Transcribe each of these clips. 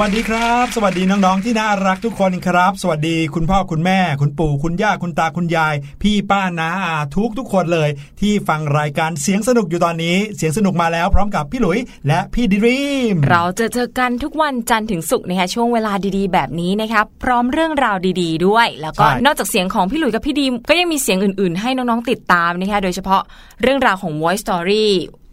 วัสดีครับ สวัสดีน้องๆที่น่ารักทุกคนครับ สวัสดีคุณพ่อคุณแม่ คุณปู่คุณย่าคุณตาคุณยาย พี่ป้าน้าอาทุกทุกคนเลย ที่ฟังรายการเสียงสนุกอยู่ตอนนี้ เสียงสนุกมาแล้วพร้อมกับพี่หลุย และพี่ดิริมเราจะเจอกันทุกวันจันทร์ถึงศุกร์นะคะช่วงเวลาดีๆ แบบนี้นะครับพร้อมเรื่องราวดี ๆ ด้วย แล้วก็ใช่ นอกจากเสียงของพี่หลุยกับพี่ดีมก็ยังมีเสียงอื่นๆ ให้น้องๆติดตามนะคะโดยเฉพาะเรื่องราวของ Voice Story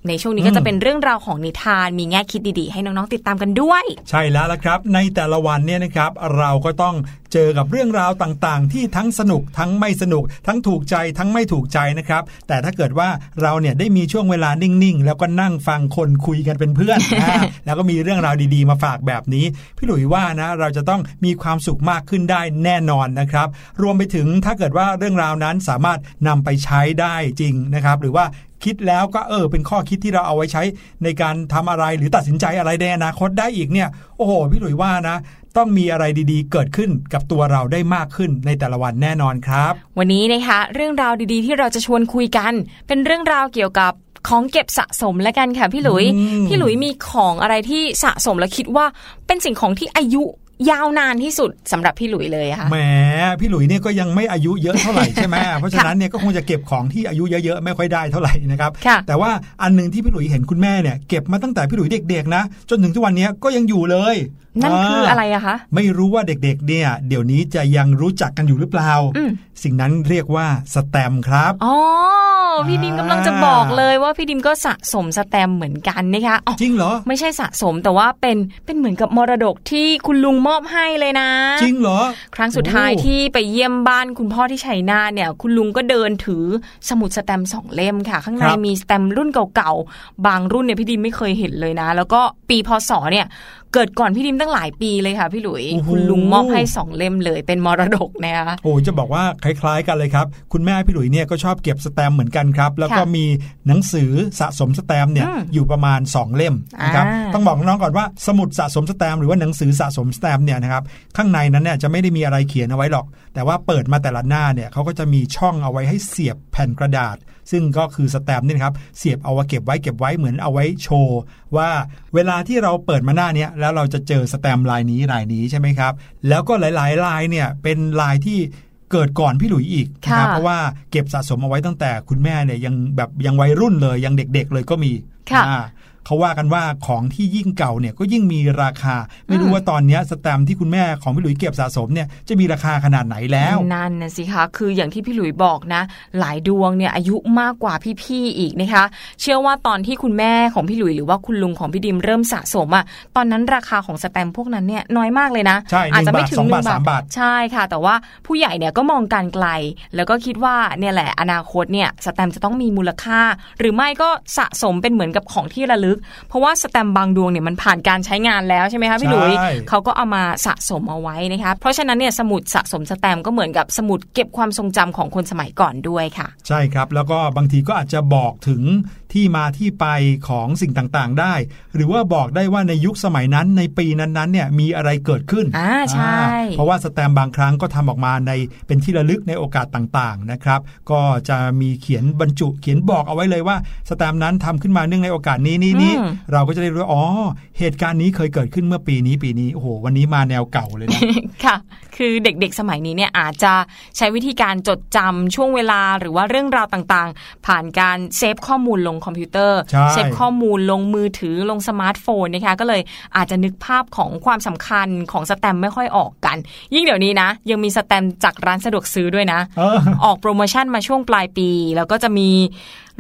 ในช่วงนี้ก็จะเป็นเรื่องราวของนิทาน มีแง่คิดดีๆ ให้น้องๆติดตามกันด้วย ใช่แล้วละครับ ในแต่ละวันเนี่ยนะครับ เราก็ต้องเจอกับเรื่องราวต่างๆ ที่ทั้งสนุกทั้งไม่สนุก ทั้งถูกใจทั้งไม่ถูกใจนะครับ แต่ถ้าเกิดว่าเราเนี่ยได้มีช่วงเวลานิ่งๆ แล้วก็นั่งฟังคนคุยกันเป็นเพื่อนอ่าแล้วก็มีเรื่องราวดีๆ มาฝากแบบนี้ พี่หลุยว่านะเราจะต้องมีความสุขมากขึ้นได้แน่นอนนะครับ รวมไปถึงถ้าเกิดว่าเรื่องราวนั้นสามารถนำไปใช้ได้จริงนะครับ หรือว่า คิดแล้วก็เออ เป็นข้อคิดที่เราเอาไว้ใช้ในการทำอะไรหรือตัดสินใจอะไรในอนาคตได้อีกเนี่ย โอ้โหพี่หลุยว่านะ ต้องมีอะไรดีๆ เกิดขึ้นกับตัวเราได้มากขึ้นในแต่ละวันแน่นอนครับ วันนี้นะคะเรื่องราวดีๆ ที่เราจะชวนคุยกัน เป็นเรื่องราวเกี่ยวกับของเก็บสะสมแล้วกันค่ะพี่หลุยอืมพี่หลุยมีของอะไรที่สะสมแล้วคิดว่าเป็นสิ่งของที่อายุ ยาวนานที่สุดสำหรับพี่หลุยเลยอะค่ะแหมพี่หลุยเนี่ยก็ยังไม่อายุเยอะเท่าไหร่ใช่ไหมเพราะฉะนั้นเนี่ยก็คงจะเก็บของที่อายุเยอะๆไม่ค่อยได้เท่าไหร่นะครับค่ะแต่ว่าอันหนึงที่พี่หลุยเห็นคุณแม่เนี่ยเก็บมาตั้งแต่พี่หลุยเด็กๆนะจนถึงทุกวันนี้ก็ยังอยู่เลยนั่นคืออะไรอะคะไม่รู้ว่าเด็กๆเนี่ยเดี๋ยวนี้จะยังรู้จักกันอยู่หรือเปล่าอืม สิ่งนั้นเรียกว่าสแตมป์ครับ อ๋อ พี่ดิมกำลังจะบอกเลยว่าพี่ดิมก็สะสมสแตมป์เหมือนกันนะคะอ๋อจริงเหรอ ไม่ใช่สะสมแต่ว่าเป็นเป็นเหมือนกับมรดกที่คุณลุงมอบให้เลยนะ จริงเหรอ ครั้งสุดท้ายโอ้ที่ไปเยี่ยมบ้านคุณพ่อที่ชัยนาทเนี่ย คุณลุงก็เดินถือสมุดสแตมป์สองเล่มค่ะ ข้างในครับมีสแตมป์รุ่นเก่าๆ บางรุ่นเนี่ยพี่ดิมไม่เคยเห็นเลยนะ แล้วก็ปีพศเนี่ยเกิดก่อนพี่ดิมตั้งหลายปีเลยค่ะ พี่หลุยโอ้โหคุณลุงมอบให้สองเล่มเลยเป็นมรดกนะคะโอ้จะบอกว่าคล้ายๆกันเลยครับ คุณแม่พี่หลุยเนี่ยก็ชอบเก็บสแตมป์เหมือนกันครับ แล้วก็ค่ะมีหนังสือสะสมสแตมป์เนี่ยอืมอยู่ประมาณ 2 เล่มนะครับอ่าต้องบอกน้องๆก่อนว่าสมุดสะสมสแตมป์หรือว่าหนังสือสะสมสแตมป์เนี่ยนะครับข้างในนั้นเนี่ยจะไม่ได้มีอะไรเขียนเอาไว้หรอก แต่ว่าเปิดมาแต่ละหน้าเนี่ยเขาก็จะมีช่องเอาไว้ให้เสียบแผ่นกระดาษ ซึ่งก็คือสแตมป์นี่นะครับเสียบเอาไว้เก็บไว้เก็บไว้เหมือนเอาไว้โชว์ว่าเวลาที่เราเปิดมาหน้าเนี้ยแล้วเราจะเจอสแตมป์ลายนี้ลายนี้ใช่ไหมครับ แล้วก็หลายๆลายเนี่ยเป็นลายที่เกิดก่อนพี่หลุยอีกนะครับค่ะเพราะว่าเก็บสะสมเอาไว้ตั้งแต่คุณแม่เนี่ยยังแบบยังวัยรุ่นเลยยังเด็กๆเลยก็มีค่ะอ่า เขาว่ากันว่าของที่ยิ่งเก่าเนี่ยก็ยิ่งมีราคา ไม่รู้อืมว่าตอนเนี้ยสแตมป์ที่คุณแม่ของพี่หลุยเก็บสะสมเนี่ยจะมีราคาขนาดไหนแล้วนั่นนะสิคะคืออย่างที่พี่หลุยบอกนะ หลายดวงเนี่ยอายุมากกว่าพี่ๆอีกนะคะ เชื่อว่าตอนที่คุณแม่ของพี่หลุยหรือว่าคุณลุงของพี่ดิมเริ่มสะสมอะตอนนั้นราคาของสแตมป์พวกนั้นเนี่ยน้อยมากเลยนะใช่อาจจะไม่หนึ่ถึงงบาทหนึ่งสองบาทสามบาทใช่ค่ะ แต่ว่าผู้ใหญ่เนี่ยก็มองการไกล แล้วก็คิดว่าเนี่ยแหละอนาคตเนี่ยสแตมป์จะต้องมีมูลค่า หรือไม่ก็สะสมเป็นเหมือนกับของที่ระลึกเพราะว่าสแตมป์บางดวงเนี่ยมันผ่านการใช้งานแล้วใช่ไหมคะพี่หลุยใช่เขาก็เอามาสะสมเอาไว้นะคะเพราะฉะนั้นเนี่ยสมุดสะสมสแตมป์ก็เหมือนกับสมุดเก็บความทรงจำของคนสมัยก่อนด้วยค่ะ ใช่ครับ แล้วก็บางทีก็อาจจะบอกถึงที่มาที่ไปของสิ่งต่างๆ ได้ หรือว่าบอกได้ว่าในยุคสมัยนั้นในปีนั้นๆเนี่ยมีอะไรเกิดขึ้นอ่าใช่อ่าเพราะว่าสแตมป์บางครั้งก็ทำออกมาในเป็นที่ระลึกในโอกาสต่างๆนะครับ ก็จะมีเขียนบรรจุเขียนบอกเอาไว้เลยว่าสแตมป์นั้นทำขึ้นมาเนื่องในโอกาสนี้นี้นี้อืมเราก็จะได้รู้ว่าอ๋อเหตุการณ์นี้เคยเกิดขึ้นเมื่อปีนี้ปีนี้โอ้โหวันนี้มาแนวเก่าเลยนะค่ะ คือเด็กๆสมัยนี้เนี่ยอาจจะใช้วิธีการจดจำช่วงเวลาหรือว่าเรื่องราวต่างๆ ผ่านการ save ข้อมูลลงคอมพิวเตอร์ใช่ save ข้อมูลลงมือถือลงสมาร์ทโฟนนะคะก็เลยอาจจะนึกภาพของความสำคัญของสแตมป์ไม่ค่อยออกกัน ยิ่งเดี๋ยวนี้นะ ยังมีสแตมป์จากร้านสะดวกซื้อด้วยนะเออออกโปรโมชั่นมาช่วงปลายปี แล้วก็จะมี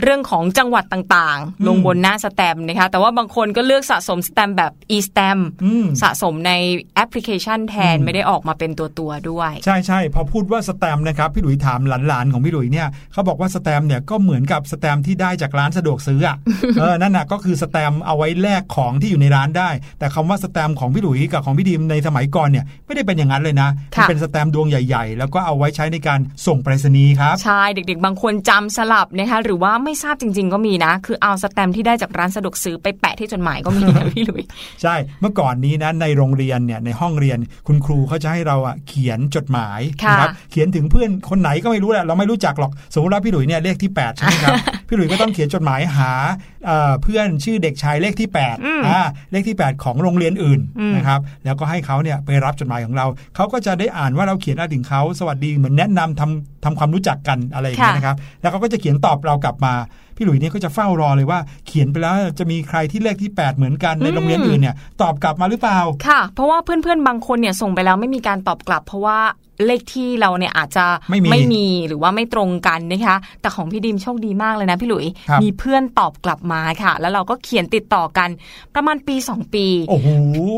เรื่องของจังหวัดต่างอืมๆลงบนหน้าสแตมป์นะคะ แต่ว่าบางคนก็เลือกสะสมสแตมป์แบบ e-stamp อืมสะสมในแอปพลิเคชันแทนอืมไม่ได้ออกมาเป็นตัวตัวๆด้วย ใช่ใช่พอพูดว่าสแตมป์นะครับ พี่หลุยถามหลานๆ ของพี่หลุยเนี่ยเขาบอกว่าสแตมป์เนี่ยก็เหมือนกับสแตมป์ที่ได้จากร้านสะดวกซื้ออะเออนั่นน่ะก็คือสแตมป์เอาไว้แลกของที่อยู่ในร้านได้ แต่คำว่าสแตมป์ของพี่หลุยกับของพี่ดีมในสมัยก่อนเนี่ยไม่ได้เป็นอย่างนั้นเลยนะมัค่ะเป็นสแตมป์ดวงใหญ่ ๆ แล้วก็เอาไว้ใช้ในการส่งไปรษณีย์ครับใช่เด็ก ๆ บางคนจำสลับนะคะหรือว่าไม่ทราบจริง ๆ ก็มีนะ คือเอาสแตมป์ที่ได้จากร้านสะดวกซื้อไปแปะที่จดหมายก็มีนะพี่หลุยใช่เมื่อก่อนนี้นะในโรงเรียนเนี่ยในห้องเรียนคุณครูเขาจะให้เราอะเขียนจดหมายค่ะนะเขียนถึงเพื่อนคนไหนก็ไม่รู้แหละเราไม่รู้จักหรอกสมมติว่าพี่หลุยเนี่ยเลขที่8ใช่ไหมครับพี่หลุยก็ต้องเขียนจดหมายายหาเอ่อเพื่อนชื่อเด็กชายเลขที่8อืมอ่าเลขที่ 8 ของโรงเรียนอื่นอืมนะครับแล้วก็ให้เขาเนี่ยไปรับจดหมายของเรา เขาก็จะได้อ่านว่าเราเขียนอะไรถึงเขาสวัสดีเหมือนแนะนำทำทำความรู้จักกันอะไรอย่างเงี้ยนะครับแล้วเขาก็จะเขียนตอบเรากลับมา พี่หลุยเนี่ยก็จะเฝ้ารอเลยว่า เขียนไปแล้วจะมีใครที่เลขที่ 8 เหมือนกันในโรงเรียนอื่นเนี่ยตอบกลับมาหรือเปล่า ค่ะ เพราะว่าเพื่อนๆบางคนเนี่ยส่งไปแล้วไม่มีการตอบกลับ เพราะว่าเลขที่เราเนี่ยอาจจะไม่มีมีหรือว่าไม่ตรงกันนะคะ แต่ของพี่ดิมโชคดีมากเลยนะพี่หลุยครับมีเพื่อนตอบกลับมาค่ะ แล้วเราก็เขียนติดต่อกันประมาณปี 2 ปีโอ้โห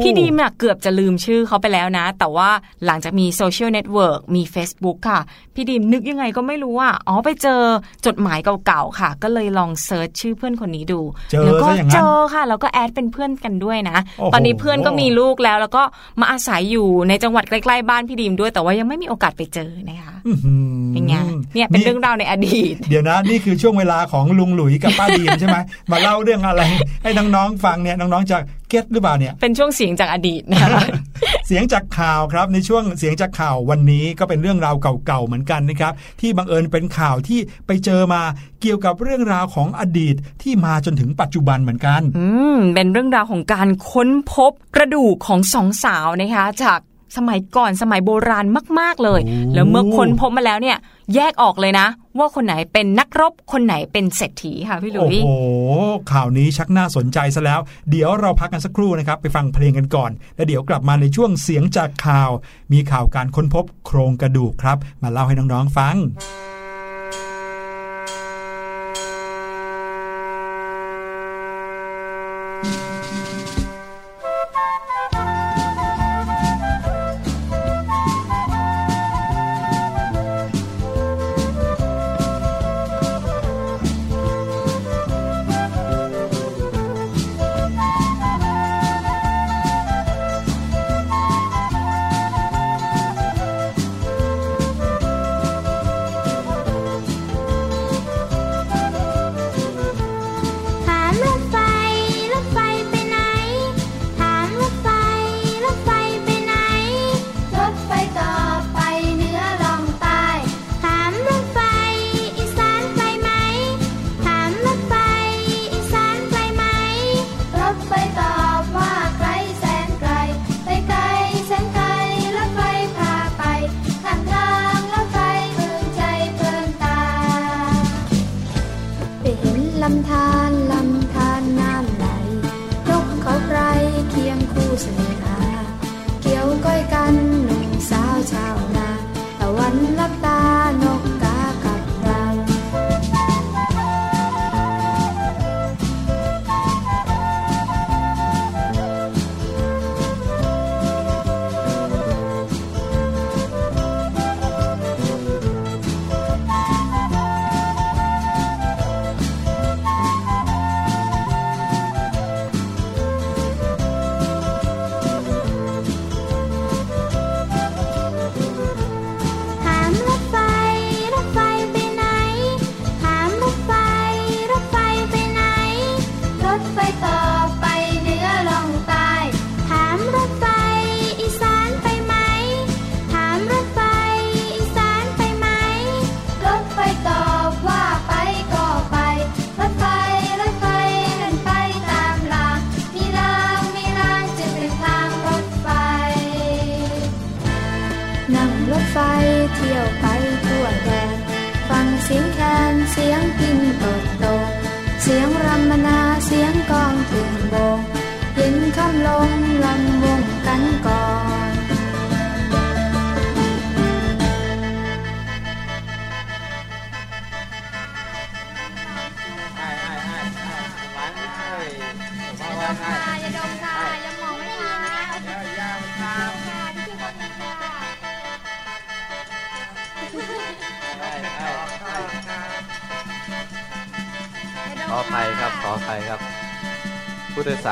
พี่ดีมเนี่ยเกือบจะลืมชื่อเขาไปแล้วนะ แต่ว่าหลังจากมี social network มี Facebook ค่ะ พี่ดีมนึกยังไงก็ไม่รู้อะอ๋อไปเจอจดหมายเก่าๆค่ะ ก็เลยลอง search ชื่อเพื่อนคนนี้ดูเจอแล้วก็ซะอย่างนั้นเจอค่ะ แล้วก็ add เป็นเพื่อนกันด้วยนะโอ้โหตอนนี้เพื่อนก็มีลูกแล้ว แล้วก็มาอาศัยอยู่ในจังหวัดใกล้ๆบ้านพี่ดีมด้วย แต่ว่ายังไม่มีโอกาสไปเจอนะคะอื้อหือเป็นไงเนี่ยเป็นเรื่องราวในอดีต เดี๋ยวนะ นี่คือช่วงเวลาของลุงหลุยกับป้าดีมใช่ไหมมาเล่าเรื่องอะไร ให้น้องๆฟังเนี่ยน้องๆจะเก็ตหรือเปล่าเนี่ยเป็นช่วงเสียงจากอดีตนะคะ เสียงจากข่าวครับในช่วงเสียงจากข่าววันนี้ก็เป็นเรื่องราวเก่าๆเหมือนกันนะครับ ที่บังเอิญเป็นข่าวที่ไปเจอมาเกี่ยวกับเรื่องราวของอดีตที่มาจนถึงปัจจุบันเหมือนกัน อืมเป็นเรื่องราวของการค้นพบกระดูกของสองสาวนะคะ จาก สมัยก่อนสมัยโบราณมาก ๆเลยโอ้แล้วเมื่อค้นพบมาแล้วเนี่ย แยกออกเลยนะ ว่าคนไหนเป็นนักรบคนไหนเป็นเศรษฐีค่ะพี่หลุโอ้ยโหข่าวนี้ชักน่าสนใจซะแล้ว เดี๋ยวเราพักกันสักครู่นะครับ ไปฟังเพลงกันก่อน แล้วเดี๋ยวกลับมาในช่วงเสียงจากข่าว มีข่าวการค้นพบโครงกระดูกครับ มาเล่าให้น้องๆฟัง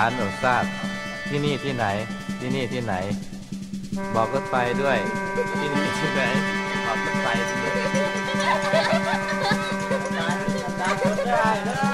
านหนูทราบ ที่นี่ที่ไหน ที่นี่ที่ไหน บอกรถไฟด้วย ที่นี่ที่ไหนบอกรถไฟด้วย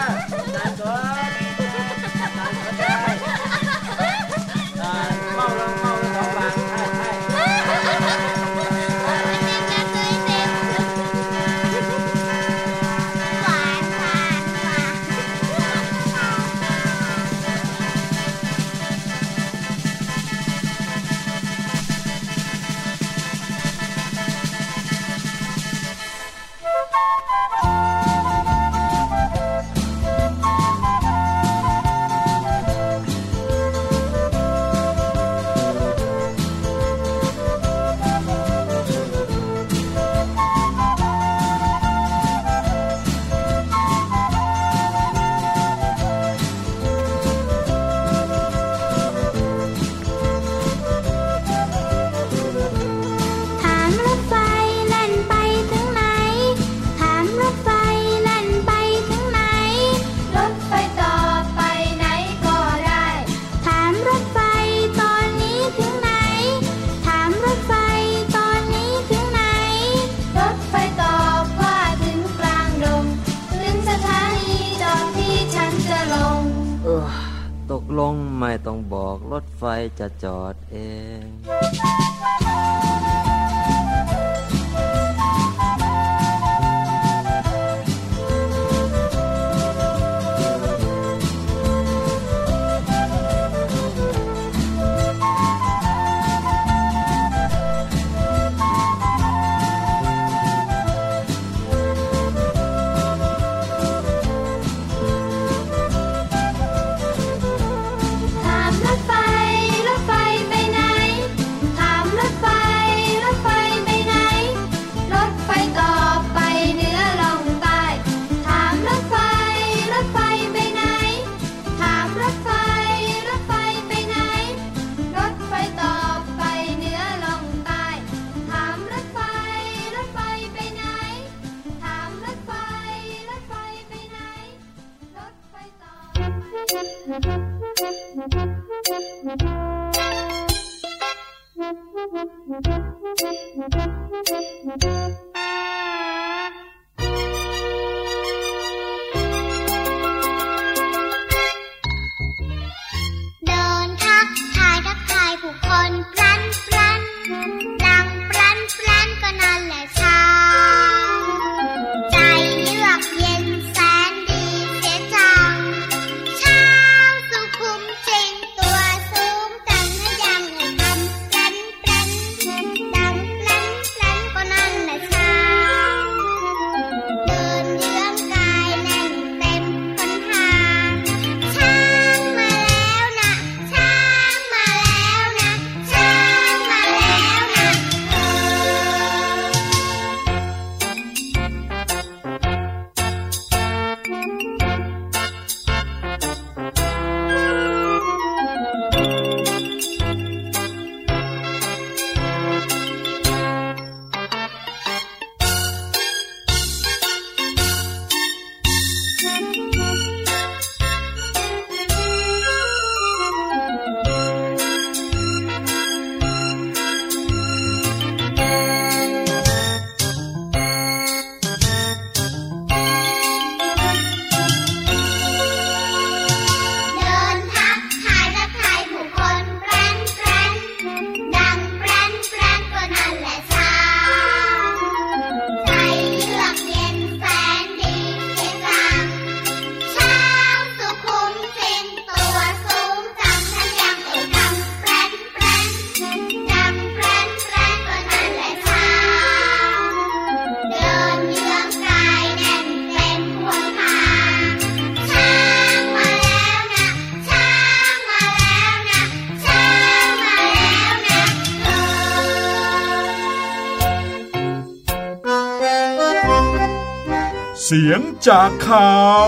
จ จากข่าว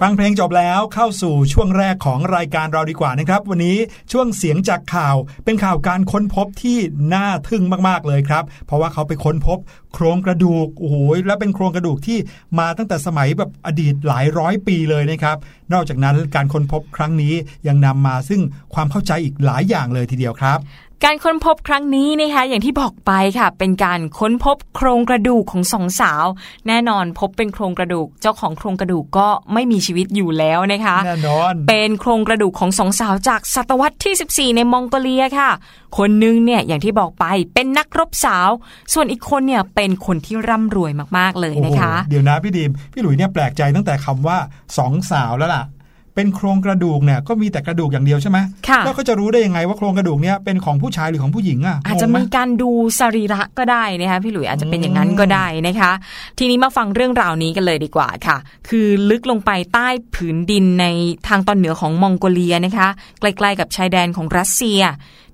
ฟังเพลงจบแล้วเข้าสู่ช่วงแรกของรายการเราดีกว่านะครับ วันนี้ช่วงเสียงจากข่าวเป็นข่าวการค้นพบที่น่าทึ่งมากๆเลยครับ เพราะว่าเขาไปค้นพบโครงกระดูกโอ้โหและเป็นโครงกระดูกที่มาตั้งแต่สมัยแบบอดีตหลายร้อยปีเลยนะครับ นอกจากนั้นการค้นพบครั้งนี้ยังนำมาซึ่งความเข้าใจอีกหลายอย่างเลยทีเดียวครับ การค้นพบครั้งนี้นะคะอย่างที่บอกไปค่ะ เป็นการค้นพบโครงกระดูกของสองสาว แน่นอนพบเป็นโครงกระดูก เจ้าของโครงกระดูกก็ไม่มีชีวิตอยู่แล้วนะคะแน่นอนเป็นโครงกระดูกของสองสาวจากศตวรรษที่ 14 ในมองโกเลียค่ะ คนหนึงเนี่ยอย่างที่บอกไปเป็นนักรบสาว ส่วนอีกคนเนี่ยเป็นคนที่ร่ำรวยมากๆเลยโอ้โหนะคะ เดี๋ยวนะพี่ดีมพี่หลุยเนี่ยแปลกใจตั้งแต่คำว่าสองสาวแล้วล่ะ เป็นโครงกระดูกเนี่ยก็มีแต่กระดูกอย่างเดียวใช่ไหมค่ะแล้วก็จะรู้ได้ยังไงว่าโครงกระดูกเนี่ยเป็นของผู้ชายหรือของผู้หญิงอะอาจจะงงไหมีการดูสรีระก็ได้นะคะพี่หลุยอาจจะเป็นอย่างนั้นก็ได้นะคะ ทีนี้มาฟังเรื่องราวนี้กันเลยดีกว่าค่ะ คือลึกลงไปใต้ผืนดินในทางตอนเหนือของมองโกเลียนะคะ ใกล้ๆกับชายแดนของรัสเซีย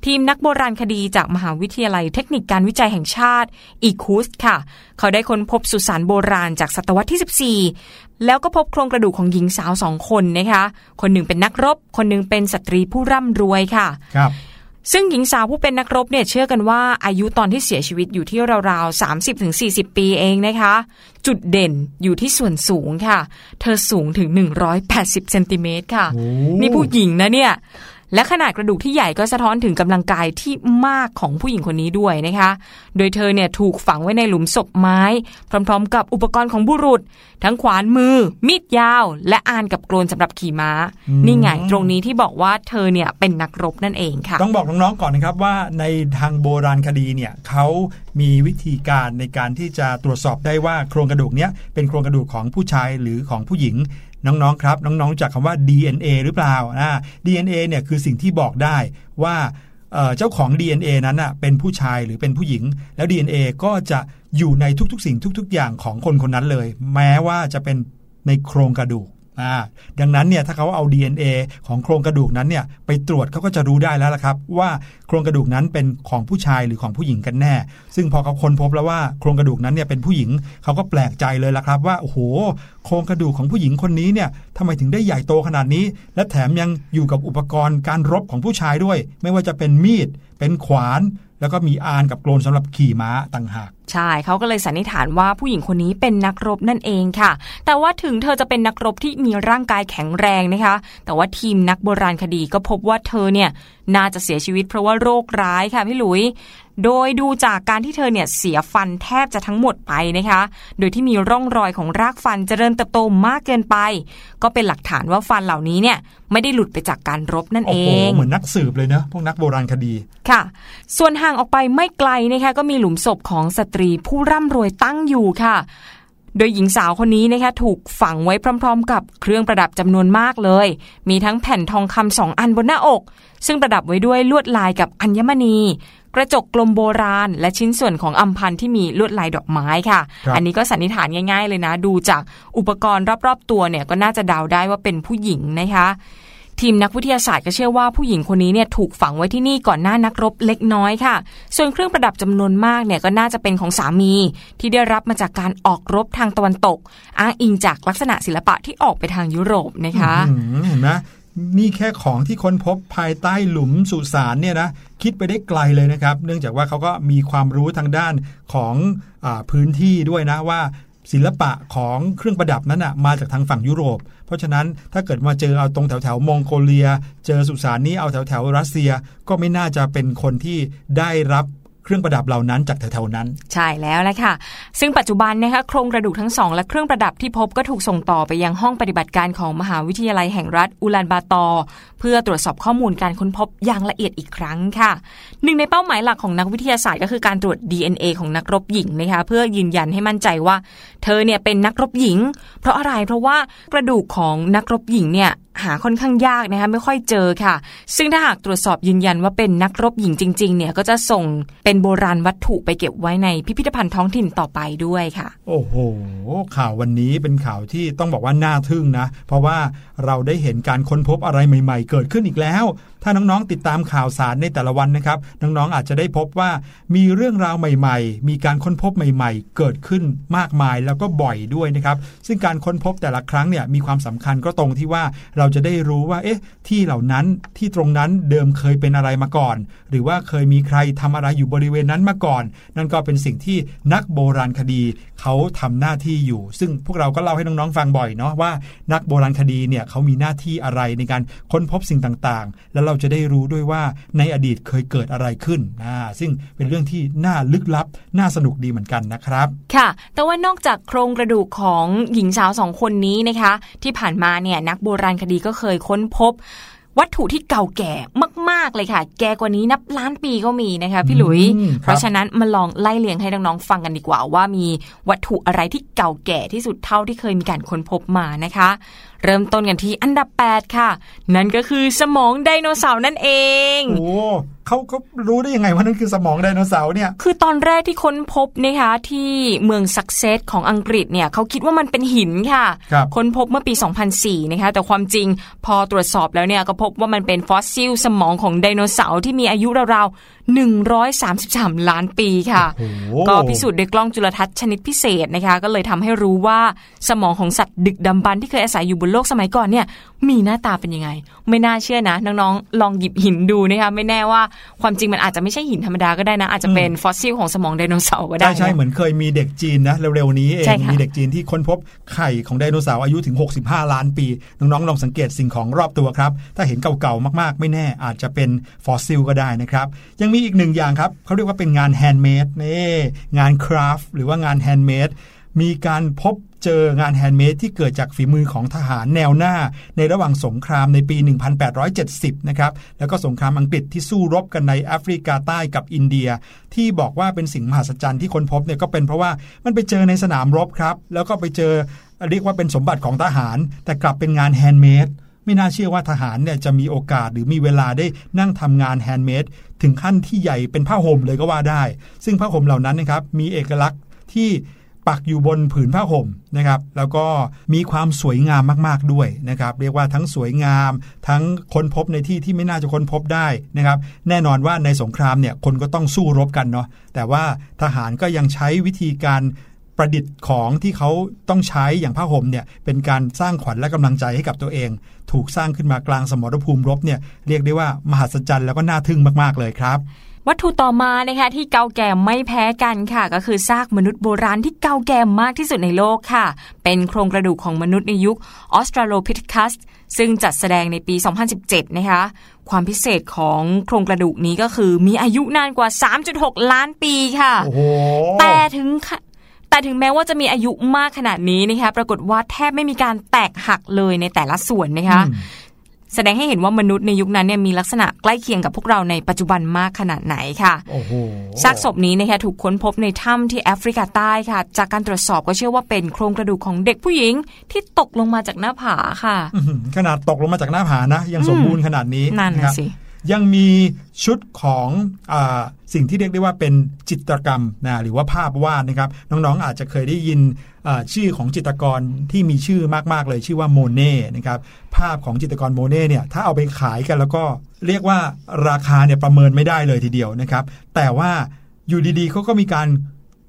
ทีมนักโบราณคดีจากมหาวิทยาลัยเทคนิคการวิจัยแห่งชาติอีคุสค่ะ เขาได้ค้นพบสุสานโบราณจากศตวรรษที่ 14 แล้วก็พบโครงกระดูกของหญิงสาวสองคนนะคะ คนหนึ่งเป็นนักรบ คนหนึ่งเป็นสตรีผู้ร่ำรวยค่ะ ครับซึ่งหญิงสาวผู้เป็นนักรบเนี่ยเชื่อกันว่าอายุตอนที่เสียชีวิตอยู่ที่ราวๆ 30-40 ปีเองนะคะ จุดเด่นอยู่ที่ส่วนสูงค่ะ เธอสูงถึง 180 เซนติเมตรค่ะโอ้นี่ผู้หญิงนะเนี่ย และขนาดกระดูกที่ใหญ่ก็สะท้อนถึงกำลังกายที่มากของผู้หญิงคนนี้ด้วยนะคะ โดยเธอเนี่ยถูกฝังไว้ในหลุมศพไม้ พร้อมๆ กับอุปกรณ์ของบุรุษ ทั้งขวานมือ มีดยาว และอานกับโกรนสำหรับขี่ม้าอืมนี่ไงตรงนี้ที่บอกว่าเธอเนี่ยเป็นนักรบนั่นเองค่ะ ต้องบอกน้องๆก่อนนะครับว่าในทางโบราณคดีเนี่ยเขามีวิธีการในการที่จะตรวจสอบได้ว่าโครงกระดูกเนี้ยเป็นโครงกระดูกของผู้ชายหรือของผู้หญิง น้องๆครับ น้องๆจากคำว่า DNA หรือเปล่านะ DNA เนี่ยคือสิ่งที่บอกได้ว่าเจ้าของ DNA นั้นอะเป็นผู้ชายหรือเป็นผู้หญิง แล้ว DNA ก็จะอยู่ในทุกๆ สิ่งทุก ๆ อย่างของคนคนนั้นเลย แม้ว่าจะเป็นในโครงกระดูก ดังนั้นเนี่ยถ้าเขาเอา DNA ของโครงกระดูกนั้นเนี่ยไปตรวจเขาก็จะรู้ได้แล้วละครับ ว่าโครงกระดูกนั้นเป็นของผู้ชายหรือของผู้หญิงกันแน่ ซึ่งพอเขาค้นพบแล้วว่าโครงกระดูกนั้นเนี่ยเป็นผู้หญิงเขาก็แปลกใจเลยละครับ ว่าโอ้โหโครงกระดูกของผู้หญิงคนนี้เนี่ยทำไมถึงได้ใหญ่โตขนาดนี้ และแถมยังอยู่กับอุปกรณ์การรบของผู้ชายด้วย ไม่ว่าจะเป็นมีดเป็นขวาน แล้วก็มีอานกับโกลนสำหรับขี่ม้าต่างหากใช่เขาก็เลยสันนิษฐานว่าผู้หญิงคนนี้เป็นนักรบนั่นเองค่ะ แต่ว่าถึงเธอจะเป็นนักรบที่มีร่างกายแข็งแรงนะคะ แต่ว่าทีมนักโบราณคดีก็พบว่าเธอเนี่ยน่าจะเสียชีวิตเพราะว่าโรคร้ายค่ะพี่หลุย โดยดูจากการที่เธอเนี่ยเสียฟันแทบจะทั้งหมดไปนะคะ โดยที่มีร่องรอยของรากฟันเจริญเติบโตมากเกินไป ก็เป็นหลักฐานว่าฟันเหล่านี้เนี่ยไม่ได้หลุดไปจากการรบนั่นโอ้เอโหงเหมือนนักสืบเลยเนอะพวกนักโบราณคดีค่ะ ส่วนห่างออกไปไม่ไกลนะคะก็มีหลุมศพของสตรีผู้ร่ำรวยตั้งอยู่ค่ะ โดยหญิงสาวคนนี้นะคะถูกฝังไว้พร้อม ๆ กับเครื่องประดับจำนวนมากเลย มีทั้งแผ่นทองคำสองอันบนหน้าอก ซึ่งประดับไว้ด้วยลวดลายกับอัญมณี กระจกกลมโบราณ และชิ้นส่วนของอัมพันธ์ที่มีลวดลายดอกไม้ค่ะครับอันนี้ก็สันนิษฐานง่าย ๆ เลยนะ ดูจากอุปกรณ์รอบๆตัวเนี่ยก็น่าจะเดาได้ว่าเป็นผู้หญิงนะคะ ทีมนักวิทยาศาสตร์ก็เชื่อว่าผู้หญิงคนนี้เนี่ยถูกฝังไว้ที่นี่ก่อนหน้านักรบเล็กน้อยค่ะ ส่วนเครื่องประดับจำนวนมากเนี่ยก็น่าจะเป็นของสามี ที่ได้รับมาจากการออกรบทางตะวันตก อ้างอิงจากลักษณะศิลปะที่ออกไปทางยุโรปนะคะเห็นไหมนี่แค่ของที่ค้นพบภายใต้หลุมสุสานเนี่ยนะคิดไปได้ไกลเลยนะครับ เนื่องจากว่าเขาก็มีความรู้ทางด้านของอพื้นที่ด้วยนะว่า ศิลปะของเครื่องประดับนั้นนะมาจากทางฝั่งยุโรป เพราะฉะนั้นถ้าเกิดมาเจอเอาตรงแถวแถวมองโกเลีย เจอสุสานนี้เอาแถวแถวรัสเซีย ก็ไม่น่าจะเป็นคนที่ได้รับ เครื่องประดับเหล่านั้นจากแถวๆนั้น ใช่แล้วแหละค่ะ ซึ่งปัจจุบันนะคะโครงกระดูกทั้งสองและเครื่องประดับที่พบก็ถูกส่งต่อไปยังห้องปฏิบัติการของมหาวิทยาลัยแห่งรัฐอุลานบาตอร์เพื่อตรวจสอบข้อมูลการค้นพบอย่างละเอียดอีกครั้งค่ะ หนึ่งในเป้าหมายหลักของนักวิทยาศาสตร์ก็คือการตรวจ DNA ของนักรบหญิงนะคะเพื่อยืนยันให้มั่นใจว่า เธอเนี่ยเป็นนักรบหญิง เพราะอะไรเพราะว่ากระดูกของนักรบหญิงเนี่ยหาค่อนข้างยากนะคะไม่ค่อยเจอค่ะ ซึ่งถ้าหากตรวจสอบยืนยันว่าเป็นนักรบหญิงจริง ๆ เนี่ยก็จะส่งเป็นโบราณวัตถุไปเก็บไว้ในพิพิธภัณฑ์ท้องถิ่นต่อไปด้วยค่ะ โอ้โห ข่าววันนี้เป็นข่าวที่ต้องบอกว่าน่าทึ่งนะ เพราะว่าเราได้เห็นการค้นพบอะไรใหม่ ๆ เกิดขึ้นอีกแล้ว ถ้าน้องๆติดตามข่าวสารในแต่ละวันนะครับ น้องๆอาจจะได้พบว่ามีเรื่องราวใหม่ๆ มีการค้นพบใหม่ ๆ เกิดขึ้นมากมายแล้วก็บ่อยด้วยนะครับ ซึ่งการค้นพบแต่ละครั้งเนี่ยมีความสำคัญก็ตรงที่ว่าเราจะได้รู้ว่า เอ๊ะ ที่เหล่านั้นที่ตรงนั้นเดิมเคยเป็นอะไรมาก่อน หรือว่าเคยมีใครทำอะไรอยู่บริเวณนั้นมาก่อน นั่นก็เป็นสิ่งที่นักโบราณคดีเขาทำหน้าที่อยู่ ซึ่งพวกเราก็เล่าให้น้องๆฟังบ่อยเนาะว่านักโบราณคดีเนี่ยเขามีหน้าที่อะไรในการค้นพบสิ่งต่างๆ แล้วเราจะได้รู้ด้วยว่าในอดีตเคยเกิดอะไรขึ้นอ่าซึ่งเป็นเรื่องที่น่าลึกลับ น่าสนุกดีเหมือนกันนะครับ ค่ะ แต่ว่านอกจากโครงกระดูกของหญิงสาวสองคนนี้นะคะ ที่ผ่านมาเนี่ยนักโบราณคดีก็เคยค้นพบวัตถุที่เก่าแก่มาก ๆ เลยค่ะ แก่กว่านี้นับล้านปีก็มีนะคะพี่หลุยอืมครับเพราะฉะนั้นมาลองไล่เลียงให้น้องๆฟังกันดีกว่า ว่ามีวัตถุอะไรที่เก่าแก่ที่สุดเท่าที่เคยมีการค้นพบมานะคะ เริ่มต้นกันที่อันดับ 8 ค่ะ นั่นก็คือสมองไดโนเสาร์นั่นเองโอ้เขาเขารู้ได้ยังไงว่านั่นคือสมองไดโนเสาร์เนี่ย คือตอนแรกที่ค้นพบนะคะที่เมืองซักเซสของอังกฤษเนี่ยเขาคิดว่ามันเป็นหินค่ะครับค้นพบเมื่อปี 2004 นะคะ แต่ความจริงพอตรวจสอบแล้วเนี่ยก็พบว่ามันเป็นฟอสซิลสมองของไดโนเสาร์ที่มีอายุราว133 ล้านปีค่ะโอ้โหก็พิสูจน์ด้วยกล้องจุลทรรศน์ชนิดพิเศษนะคะ ก็เลยทำให้รู้ว่าสมองของสัตว์ดึกดำบรรพ์ที่เคยอาศัยอยู่บนโลกสมัยก่อนเนี่ยมีหน้าตาเป็นยังไง ไม่น่าเชื่อนะน้องๆลองหยิบหินดูนะคะไม่แน่ว่าความจริงมันอาจจะไม่ใช่หินธรรมดาก็ได้นะ อาจจะเป็นฟอสซิลของสมองไดโนเสาร์ก็ได้ ใช่ใช่นะเหมือนเคยมีเด็กจีนนะเร็วๆนี้เองใช่ค่ะมีเด็กจีนที่ค้นพบไข่ของไดโนเสาร์อายุถึง 65 ล้านปี น้องๆลองสังเกตสิ่งของรอบตัวครับ ถ้าเห็นเก่าๆมากๆ ไม่แน่อาจจะเป็นฟอสซิลก็ได้นะครับ ยังมีอีกหนึ่งอย่างครับเขาเรียกว่าเป็นงาน handmade นี่งาน craft หรือว่างาน handmade มีการพบเจองาน handmade ที่เกิดจากฝีมือของทหารแนวหน้า ในระหว่างสงครามในปี 1870 นะครับ แล้วก็สงครามอังกฤษที่สู้รบกันในแอฟริกาใต้กับอินเดีย ที่บอกว่าเป็นสิ่งมหัศจรรย์ที่ค้นพบเนี่ยก็เป็นเพราะว่ามันไปเจอในสนามรบครับ แล้วก็ไปเจอเรียกว่าเป็นสมบัติของทหาร แต่กลับเป็นงาน handmadeไม่น่าเชื่อว่าทหารเนี่ยจะมีโอกาสหรือมีเวลาได้นั่งทำงาน handmade ถึงขั้นที่ใหญ่เป็นผ้าห่มเลยก็ว่าได้ ซึ่งผ้าห่มเหล่านั้นนะครับมีเอกลักษณ์ที่ ปักอยู่บนผืนผ้าห่มนะครับ แล้วก็มีความสวยงามมากๆด้วยนะครับ เรียกว่าทั้งสวยงาม ทั้งค้นพบในที่ที่ไม่น่าจะค้นพบได้นะครับ แน่นอนว่าในสงครามเนี่ยคนก็ต้องสู้รบกันเนาะแต่ว่าทหารก็ยังใช้วิธีการประดิษฐ์ของที่เขาต้องใช้อย่างผ้าห่มเนี่ยเป็นการสร้างขวัญและกำลังใจให้กับตัวเอง ถูกสร้างขึ้นมากลางสมรภูมิรบเนี่ยเรียกได้ว่ามหัศจรรย์แล้วก็น่าทึ่งมากๆเลยครับ วัตถุต่อมานะคะที่เก่าแก่ไม่แพ้กันค่ะ ก็คือซากมนุษย์โบราณที่เก่าแก่มากที่สุดในโลกค่ะ เป็นโครงกระดูกของมนุษย์ในยุคออสตราโลพิ t คัสซึ่งจัดแสดงในปี 2017 นะคะ ความพิเศษของโครงกระดูกนี้ก็คือมีอายุนานกว่า 3.6 ล้านปีค่ะโอ้โหแต่ถึงค่ะแต่ถึงแม้ว่าจะมีอายุมากขนาดนี้นะคะ ปรากฏว่าแทบไม่มีการแตกหักเลยในแต่ละส่วนนะคะอืม แสดงให้เห็นว่ามนุษย์ในยุคนั้นเนี่ยมีลักษณะใกล้เคียงกับพวกเราในปัจจุบันมากขนาดไหนค่ะโอ้โหซากศพนี้นะคะถูกค้นพบในถ้ำที่แอฟริกาใต้ค่ะ จากการตรวจสอบก็เชื่อว่าเป็นโครงกระดูกของเด็กผู้หญิงที่ตกลงมาจากหน้าผาค่ะอื้อหือขนาดตกลงมาจากหน้าผานะยังสมบูรณ์ขนาดนี้นั่นคนะรับสิ ยังมีชุดของอสิ่งที่เรียกได้ว่าเป็นจิตรกรรมนะหรือว่าภาพวาดนะครับ น้องๆอาจจะเคยได้ยินชื่อของจิตรกรที่มีชื่อมากๆเลย ชื่อว่าโมเน่นะครับภาพของจิตรกรโมเน่เนี่ยถ้าเอาไปขายกันแล้วก็เรียกว่าราคาเนี่ยประเมินไม่ได้เลยทีเดียวนะครับ แต่ว่าอยู่ดีๆเขาก็มีการ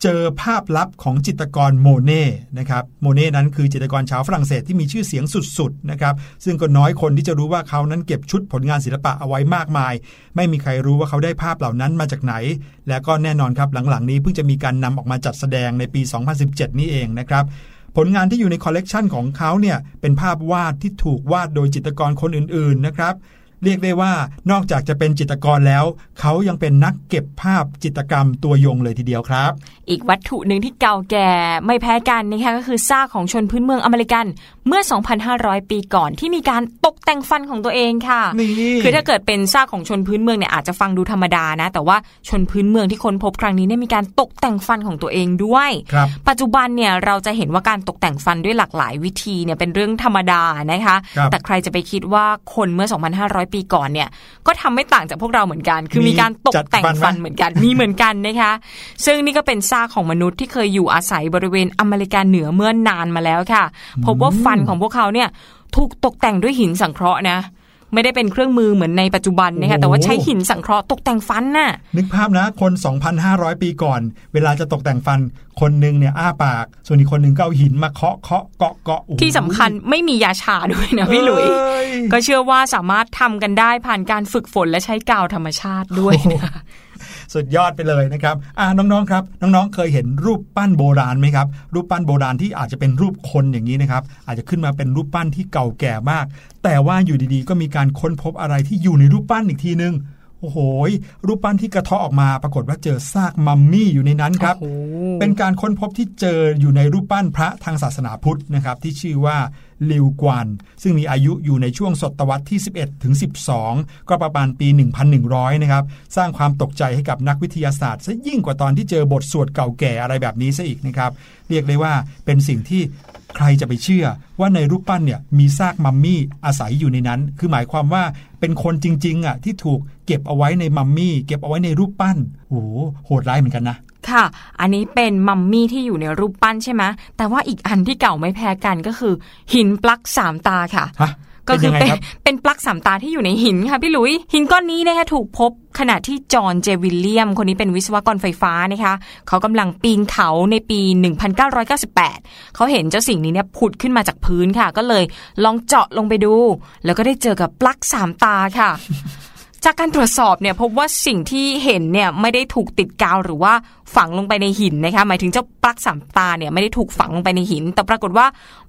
เจอภาพลับของจิตรกรโมเน่นะครับโมเน่นั้นคือจิตรกรชาวฝรั่งเศสที่มีชื่อเสียงสุดๆนะครับซึ่งก็น้อยคนที่จะรู้ว่าเขานั้นเก็บชุดผลงานศิลปะเอาไว้มากมาย ไม่มีใครรู้ว่าเขาได้ภาพเหล่านั้นมาจากไหน และก็แน่นอนครับหลังๆนี้เพิ่งจะมีการนำออกมาจัดแสดงในปี 2017 นี่เองนะครับผลงานที่อยู่ในคอลเลกชันของเขาเนี่ยเป็นภาพวาดที่ถูกวาดโดยจิตรกรคนอื่นๆนะครับ เรียกได้ว่านอกจากจะเป็นจิตรกรแล้ว เขายังเป็นนักเก็บภาพจิตรกรรมตัวยงเลยทีเดียวครับ อีกวัตถุหนึ่งที่เก่าแก่ไม่แพ้กันนะคะก็คือซากของชนพื้นเมืองอเมริกัน เมื่อ 2,500 ปีก่อนที่มีการตกแต่งฟันของตัวเองค่ะนี่คือถ้าเกิดเป็นซากของชนพื้นเมืองเนี่ยอาจจะฟังดูธรรมดานะ แต่ว่าชนพื้นเมืองที่ค้นพบครั้งนี้เนี่ยมีการตกแต่งฟันของตัวเองด้วยครับปัจจุบันเนี่ยเราจะเห็นว่าการตกแต่งฟันด้วยหลากหลายวิธีเนี่ยเป็นเรื่องธรรมดานะคะครับแต่ใครจะไปคิดว่าคนเมื่อ 2,500 ปีก่อนเนี่ยก็ทำไม่ต่างจากพวกเราเหมือนกัน คือมีการตกแต่งฟันเหมือนกัน มีเหมือนกันนะคะ ซึ่งนี่ก็เป็นซากของมนุษย์ที่เคยอยู่อาศัยบริเวณอเมริกาเหนือเมื่อนานมาแล้วค่ะ พบว่าฟันของพวกเขาเนี่ยถูกตกแต่งด้วยหินสังเคราะห์นะไม่ได้เป็นเครื่องมือเหมือนในปัจจุบันนะคะแต่ว่าใช้หินสังเคราะห์ตกแต่งฟันน่ะ นึกภาพนะคน 2,500 ปีก่อน เวลาจะตกแต่งฟันคนหนึ่งเนี่ยอ้าปาก ส่วนอีกคนหนึ่งก็เอาหินมาเคาะเคาะเกาะเกาะโอ้โหที่สำคัญไม่มียาชาด้วยนะพี่หลุยเอ้ยก็เชื่อว่าสามารถทำกันได้ผ่านการฝึกฝนและใช้กาวธรรมชาติด้วยนะ สุดยอดไปเลยนะครับอ่าน้องๆครับน้องๆเคยเห็นรูปปั้นโบราณไหมครับรูปปั้นโบราณที่อาจจะเป็นรูปคนอย่างนี้นะครับอาจจะขึ้นมาเป็นรูปปั้นที่เก่าแก่มาก แต่ว่าอยู่ดีๆ ก็มีการค้นพบอะไรที่อยู่ในรูปปั้นอีกทีนึงโอ้โห รูปปั้นที่กระเทาะออกมา ปรากฏว่าเจอซากมัมมี่อยู่ในนั้นครับโอ้โหเป็นการค้นพบที่เจออยู่ในรูปปั้นพระทางศาสนาพุทธนะครับที่ชื่อว่า ลิวกวน ซึ่งมีอายุอยู่ในช่วงศตวรรษที่ 11 ถึง 12 ก็ประมาณปี 1,100 นะครับ สร้างความตกใจให้กับนักวิทยาศาสตร์ซะยิ่งกว่าตอนที่เจอบทสวดเก่าแก่อะไรแบบนี้ซะอีกนะครับ เรียกได้ว่าเป็นสิ่งที่ใครจะไปเชื่อว่าในรูปปั้นเนี่ยมีซากมัมมี่อาศัยอยู่ในนั้น คือหมายความว่าเป็นคนจริงๆอะที่ถูกเก็บเอาไว้ในมัมมี่ เก็บเอาไว้ในรูปปั้นโอ้โหโหดร้ายเหมือนกันนะ ค่ะ อันนี้เป็นมัมมี่ที่อยู่ในรูปปั้นใช่ไหมแต่ว่าอีกอันที่เก่าไม่แพ้กันก็คือ หินปลั๊กสามตาค่ะฮะก็คือเป็นยังไงเป็นครับเป็นปลั๊กสามตาที่อยู่ในหินค่ะพี่หลุย หินก้อนนี้นะคะถูกพบขณะที่จอห์นเจวิลเลียม คนนี้เป็นวิศวกรไฟฟ้านะคะเขากำลังปีนเขาในปี 1998 เขาเห็นเจ้าสิ่งนี้เนี่ยผุดขึ้นมาจากพื้นค่ะ ก็เลยลองเจาะลงไปดู แล้วก็ได้เจอกับปลั๊กสามตาค่ะ จากการตรวจสอบเนี่ยพบว่าสิ่งที่เห็นเนี่ยไม่ได้ถูกติดกาวหรือว่าฝังลงไปในหินนะคะหมายถึงเจ้าปลั๊กสามตาเนี่ยไม่ได้ถูกฝังลงไปในหิน แต่ปรากฏว่า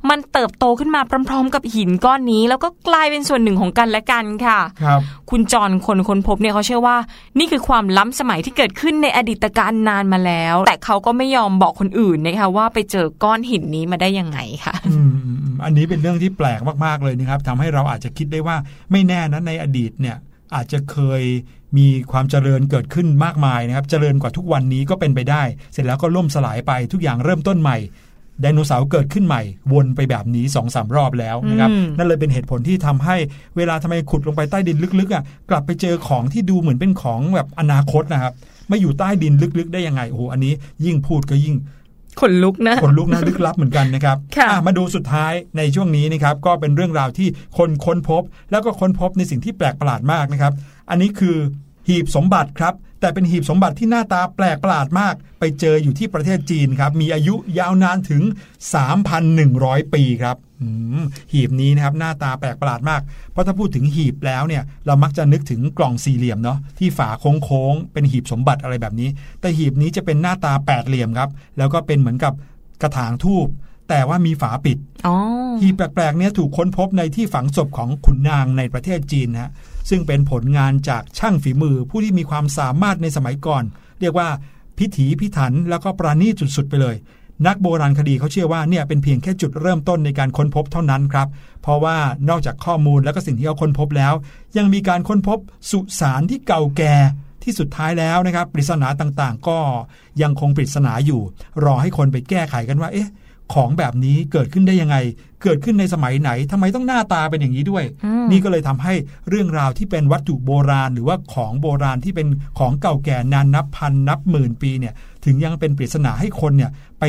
มันเติบโตขึ้นมาพร้อมๆ กับหินก้อนนี้ แล้วก็กลายเป็นส่วนหนึ่งของกันและกันค่ะครับคุณจรคนคนพบเนี่ยเขาเชื่อว่า นี่คือความล้ำสมัยที่เกิดขึ้นในอดีตการนานมาแล้ว แต่เขาก็ไม่ยอมบอกคนอื่นนะคะว่าไปเจอก้อนหินนี้มาได้ยังไงค่ะอืมอืมอืมอันนี้เป็นเรื่องที่แปลกมากๆเลยนะครับทำให้เราอาจจะคิดได้ว่าไม่แน่นะในอดีตเนี่ย อาจจะเคยมีความเจริญเกิดขึ้นมากมายนะครับ เจริญกว่าทุกวันนี้ก็เป็นไปได้ เสร็จแล้วก็ล่มสลายไปทุกอย่างเริ่มต้นใหม่ไดโนเสาร์เกิดขึ้นใหม่ วนไปแบบนี้สองสามรอบแล้วนะครับอืมนั่นเลยเป็นเหตุผลที่ทำให้เวลาทำไมขุดลงไปใต้ดินลึกๆอะกลับไปเจอของที่ดูเหมือนเป็นของแบบอนาคตนะครับไม่อยู่ใต้ดินลึกๆ ได้ยังไงโอ้โหอันนี้ยิ่งพูดก็ยิ่ง ขนลุกนะขนลุกน่าลึกลับเหมือนกันนะครับค่ะอ่มาดูสุดท้ายในช่วงนี้นะครับก็เป็นเรื่องราวที่คนค้นพบ แล้วก็ค้นพบในสิ่งที่แปลกประหลาดมากนะครับ อันนี้คือ หีบสมบัติครับ แต่เป็นหีบสมบัติที่หน้าตาแปลกประหลาดมาก ไปเจออยู่ที่ประเทศจีนครับ มีอายุยาวนานถึง 3,100 ปีครับอืมหีบนี้นะครับหน้าตาแปลกประหลาดมาก เพราะถ้าพูดถึงหีบแล้วเนี่ยเรามักจะนึกถึงกล่องสี่เหลี่ยมเนาะที่ฝาโค้งๆเป็นหีบสมบัติอะไรแบบนี้ แต่หีบนี้จะเป็นหน้าตาแปดเหลี่ยมครับ แล้วก็เป็นเหมือนกับกระถางทูบแต่ว่ามีฝาปิดอ๋อหีบแปลกๆเนี้ถูกค้นพบในที่ฝังศพของขุนนางในประเทศจีนนะฮะ ซึ่งเป็นผลงานจากช่างฝีมือผู้ที่มีความสามารถในสมัยก่อน เรียกว่าพิถีพิถันแล้วก็ประณีตสุดๆไปเลย นักโบราณคดีเขาเชื่อว่าเนี่ยเป็นเพียงแค่จุดเริ่มต้นในการค้นพบเท่านั้นครับ เพราะว่านอกจากข้อมูลแล้วก็สิ่งที่เขาค้นพบแล้ว ยังมีการค้นพบสุสานที่เก่าแก่ที่สุดท้ายแล้วนะครับปริศนาต่างๆ ก็ยังคงปริศนาอยู่ รอให้คนไปแก้ไขกันว่าเอ๊ะของแบบนี้เกิดขึ้นได้ยังไง เกิดขึ้นในสมัยไหนทำไมต้องหน้าตาเป็นอย่างนี้ด้วย นี่ก็เลยทำให้เรื่องราวที่เป็นวัตถุโบราณ หรือว่าของโบราณที่เป็นของเก่าแก่นานนับพันนับหมื่นปีเนี่ย ถึงยังเป็นปริศนาให้คนเนี่ยไป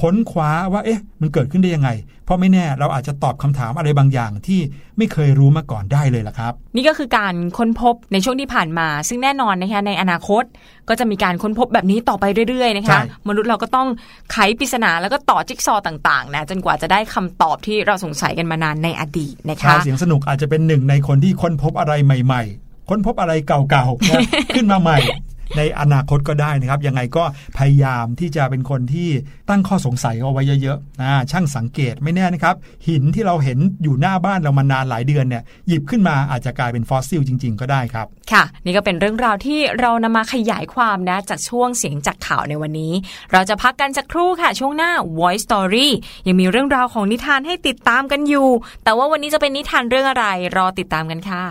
ค้นคว้าว่าเอ๊ะมันเกิดขึ้นได้ยังไง เพราะไม่แน่เราอาจจะตอบคำถามอะไรบางอย่างที่ไม่เคยรู้มาก่อนได้เลยล่ะครับ นี่ก็คือการค้นพบในช่วงที่ผ่านมา ซึ่งแน่นอนนะคะในอนาคตก็จะมีการค้นพบแบบนี้ต่อไปเรื่อยๆนะคะใช่มนุษย์เราก็ต้องไขปริศนาแล้วก็ต่อจิ๊กซอว์ต่างๆนะจนกว่าจะได้คำตอบที่เราสงสัยกันมานานในอดีตนะชาวคะเสียงสนุกอาจจะเป็นหนึ่งในคนที่ค้นพบอะไรใหม่ ๆ ค้นพบอะไรเก่าๆนะขึ้นมาใหม่ ในอนาคตก็ได้นะครับ ยังไงก็พยายามที่จะเป็นคนที่ตั้งข้อสงสัยเอาไว้เยอะๆนะช่างสังเกตไม่แน่นะครับ หินที่เราเห็นอยู่หน้าบ้านเรามานานหลายเดือนเนี่ยหยิบขึ้นมาอาจจะกลายเป็นฟอสซิลจริง ๆ ก็ได้ครับ ค่ะ นี่ก็เป็นเรื่องราวที่เรานำมาขยายความนะจากช่วงเสียงจากข่าวในวันนี้ เราจะพักกันสักครู่ค่ะ ช่วงหน้า Voice Story ยังมีเรื่องราวของนิทานให้ติดตามกันอยู่ แต่ว่าวันนี้จะเป็นนิทานเรื่องอะไรรอติดตามกันค่ะ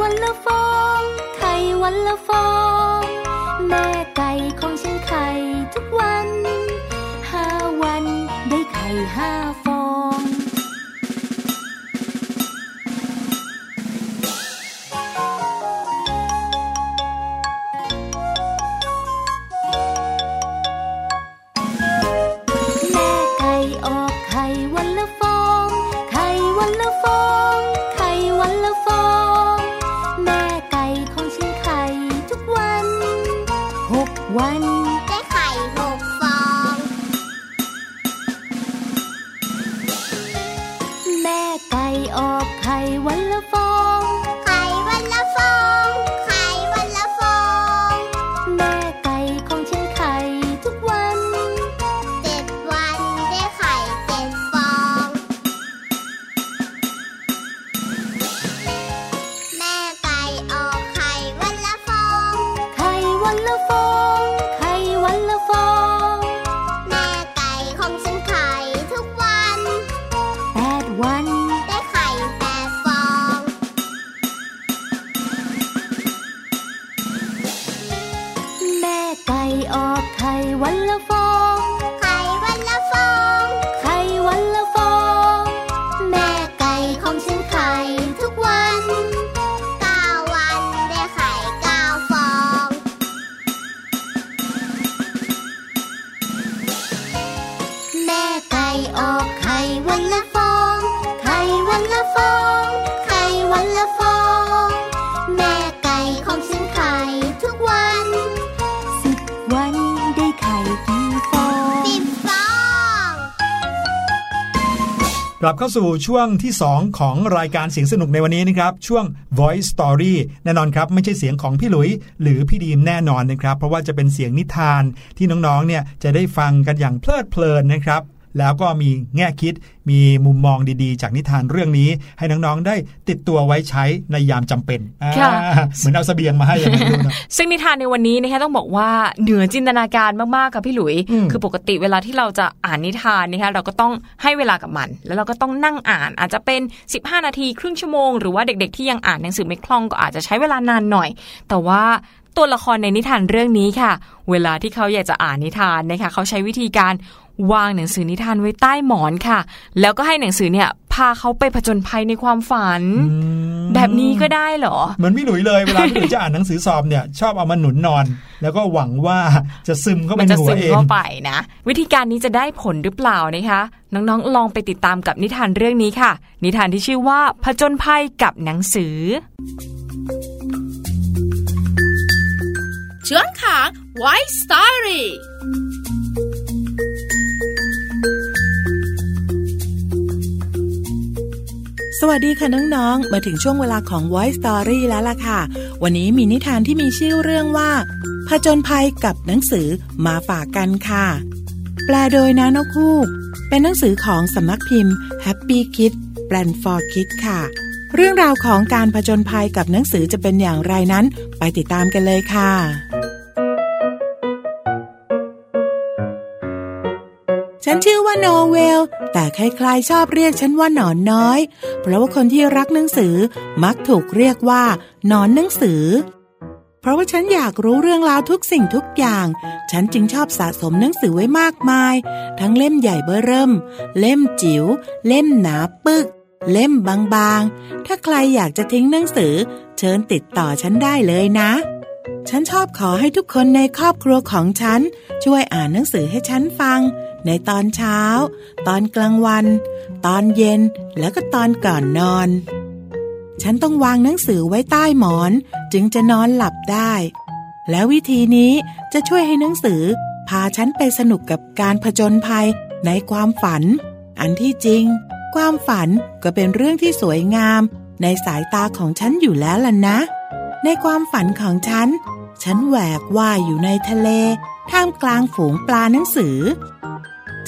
วันละฟอง ไข่วันละฟอง ลับเข้าสู่ช่วงที่ 2 ของรายการเสียงสนุกในวันนี้นะครับ ช่วง Voice Story แน่นอนครับ ไม่ใช่เสียงของพี่หลุย หรือพี่ดีมแน่นอนนะครับ เพราะว่าจะเป็นเสียงนิทานที่น้องๆเนี่ยจะได้ฟังกันอย่างเพลิดเพลินนะครับ แล้วก็มีแง่คิดมีมุมมองดีๆ จากนิทานเรื่องนี้ ให้น้องๆได้ติดตัวไว้ใช้ในยามจำเป็นอ่าค่ะเหมือนเอาเสบียงมาให้อย่างนั้นดูนะซึ่งนิทานในวันนี้นะคะต้องบอกว่าเหนือจินตนาการมากๆค่ะพี่หลุยอืมคือปกติเวลาที่เราจะอ่านนิทานนะคะเราก็ต้องให้เวลากับมัน แล้วเราก็ต้องนั่งอ่านอาจจะเป็น 15 นาทีครึ่งชั่วโมงหรือว่าเด็ก ๆ ที่ยังอ่านหนังสือไม่คล่องก็อาจจะใช้เวลานานหน่อย แต่ว่าตัวละครในนิทานเรื่องนี้ค่ะ เวลาที่เขาอยากจะอ่านนิทานนะคะเขาใช้วิธีการ วางหนังสือนิทานไว้ใต้หมอนค่ะ แล้วก็ให้หนังสือเนี่ยพาเขาไปผจญภัยในความฝัน แบบนี้ก็ได้เหรอ เหมือนพี่หลุยเลยเวลาพี่หลุยจะอ่านหนังสือสอบเนี่ย ชอบเอามาหนุนนอน แล้วก็หวังว่าจะซึมเข้าไปมันในจะหัวซึมเองเข้าไปนะ วิธีการนี้จะได้ผลหรือเปล่านะคะน้องๆ ลองไปติดตามกับนิทานเรื่องนี้ค่ะ นิทานที่ชื่อว่าผจญภัยกับหนังสือช่วงของ White Story ส สวัสดีค่ะน้องๆ มาถึงช่วงเวลาของ Voice Story แล้วล่ะค่ะ วันนี้มีนิทานที่มีชื่อเรื่องว่าผจญภัยกับหนังสือมาฝากกันค่ะ แปลโดยนานกฮูกเป็นหนังสือของสำนักพิมพ์ Happy Kids แปลน for Kids ค่ะ เรื่องราวของการผจญภัยกับหนังสือจะเป็นอย่างไรนั้น ไปติดตามกันเลยค่ะ ฉันชื่อว่าโนเวล แต่ใครๆชอบเรียกฉันว่าหนอนน้อย เพราะว่าคนที่รักหนังสือมักถูกเรียกว่าหนอนหนังสือ เพราะว่าฉันอยากรู้เรื่องราวทุกสิ่งทุกอย่าง ฉันจึงชอบสะสมหนังสือไว้มากมาย ทั้งเล่มใหญ่เบ้อเริ่ม เล่มจิ๋ว เล่มหนาปึก เล่มบางๆ ถ้าใครอยากจะทิ้งหนังสือ เชิญติดต่อฉันได้เลยนะฉันชอบขอให้ทุกคนในครอบครัวของฉัน ช่วยอ่านหนังสือให้ฉันฟัง ในตอนเช้า ตอนกลางวัน ตอนเย็นแล้วก็ตอนก่อนนอน ฉันต้องวางหนังสือไว้ใต้หมอน จึงจะนอนหลับได้ แล้ววิธีนี้จะช่วยให้หนังสือ พาฉันไปสนุกกับการผจญภัยในความฝัน อันที่จริง ความฝันก็เป็นเรื่องที่สวยงาม ในสายตาของฉันอยู่แล้วล่ะนะ ในความฝันของฉัน ฉันแหวกว่ายอยู่ในทะเล ท่ามกลางฝูงปลาหนังสือ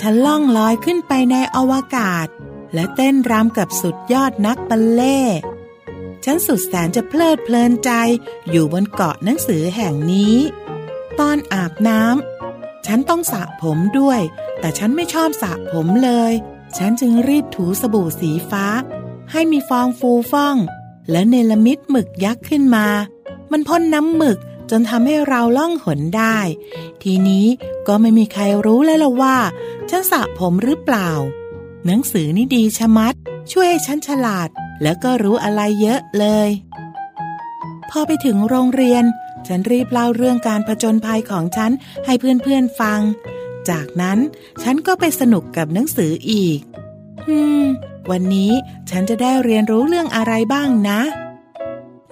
ฉันล่องลอยขึ้นไปในอวกาศ และเต้นรำกับสุดยอดนักบัลเล่ ฉันสุดแสนจะเพลิดเพลินใจอยู่บนเกาะหนังสือแห่งนี้ ตอนอาบน้ำฉันต้องสระผมด้วย แต่ฉันไม่ชอบสระผมเลย ฉันจึงรีบถูสบู่สีฟ้า ให้มีฟองฟูฟ่อง และเนลมิดหมึกยักษ์ขึ้นมา มันพ่นน้ำหมึก จนทำให้เราล่องหนได้ ทีนี้ก็ไม่มีใครรู้แล้วละว่า ฉันสระผมหรือเปล่า หนังสือนี่ดีชะมัด ช่วยให้ฉันฉลาด แล้วก็รู้อะไรเยอะเลย พอไปถึงโรงเรียน ฉันรีบเล่าเรื่องการผจญภัยของฉันให้เพื่อนๆฟัง จากนั้นฉันก็ไปสนุกกับหนังสืออีก อืม วันนี้ฉันจะได้เรียนรู้เรื่องอะไรบ้างนะ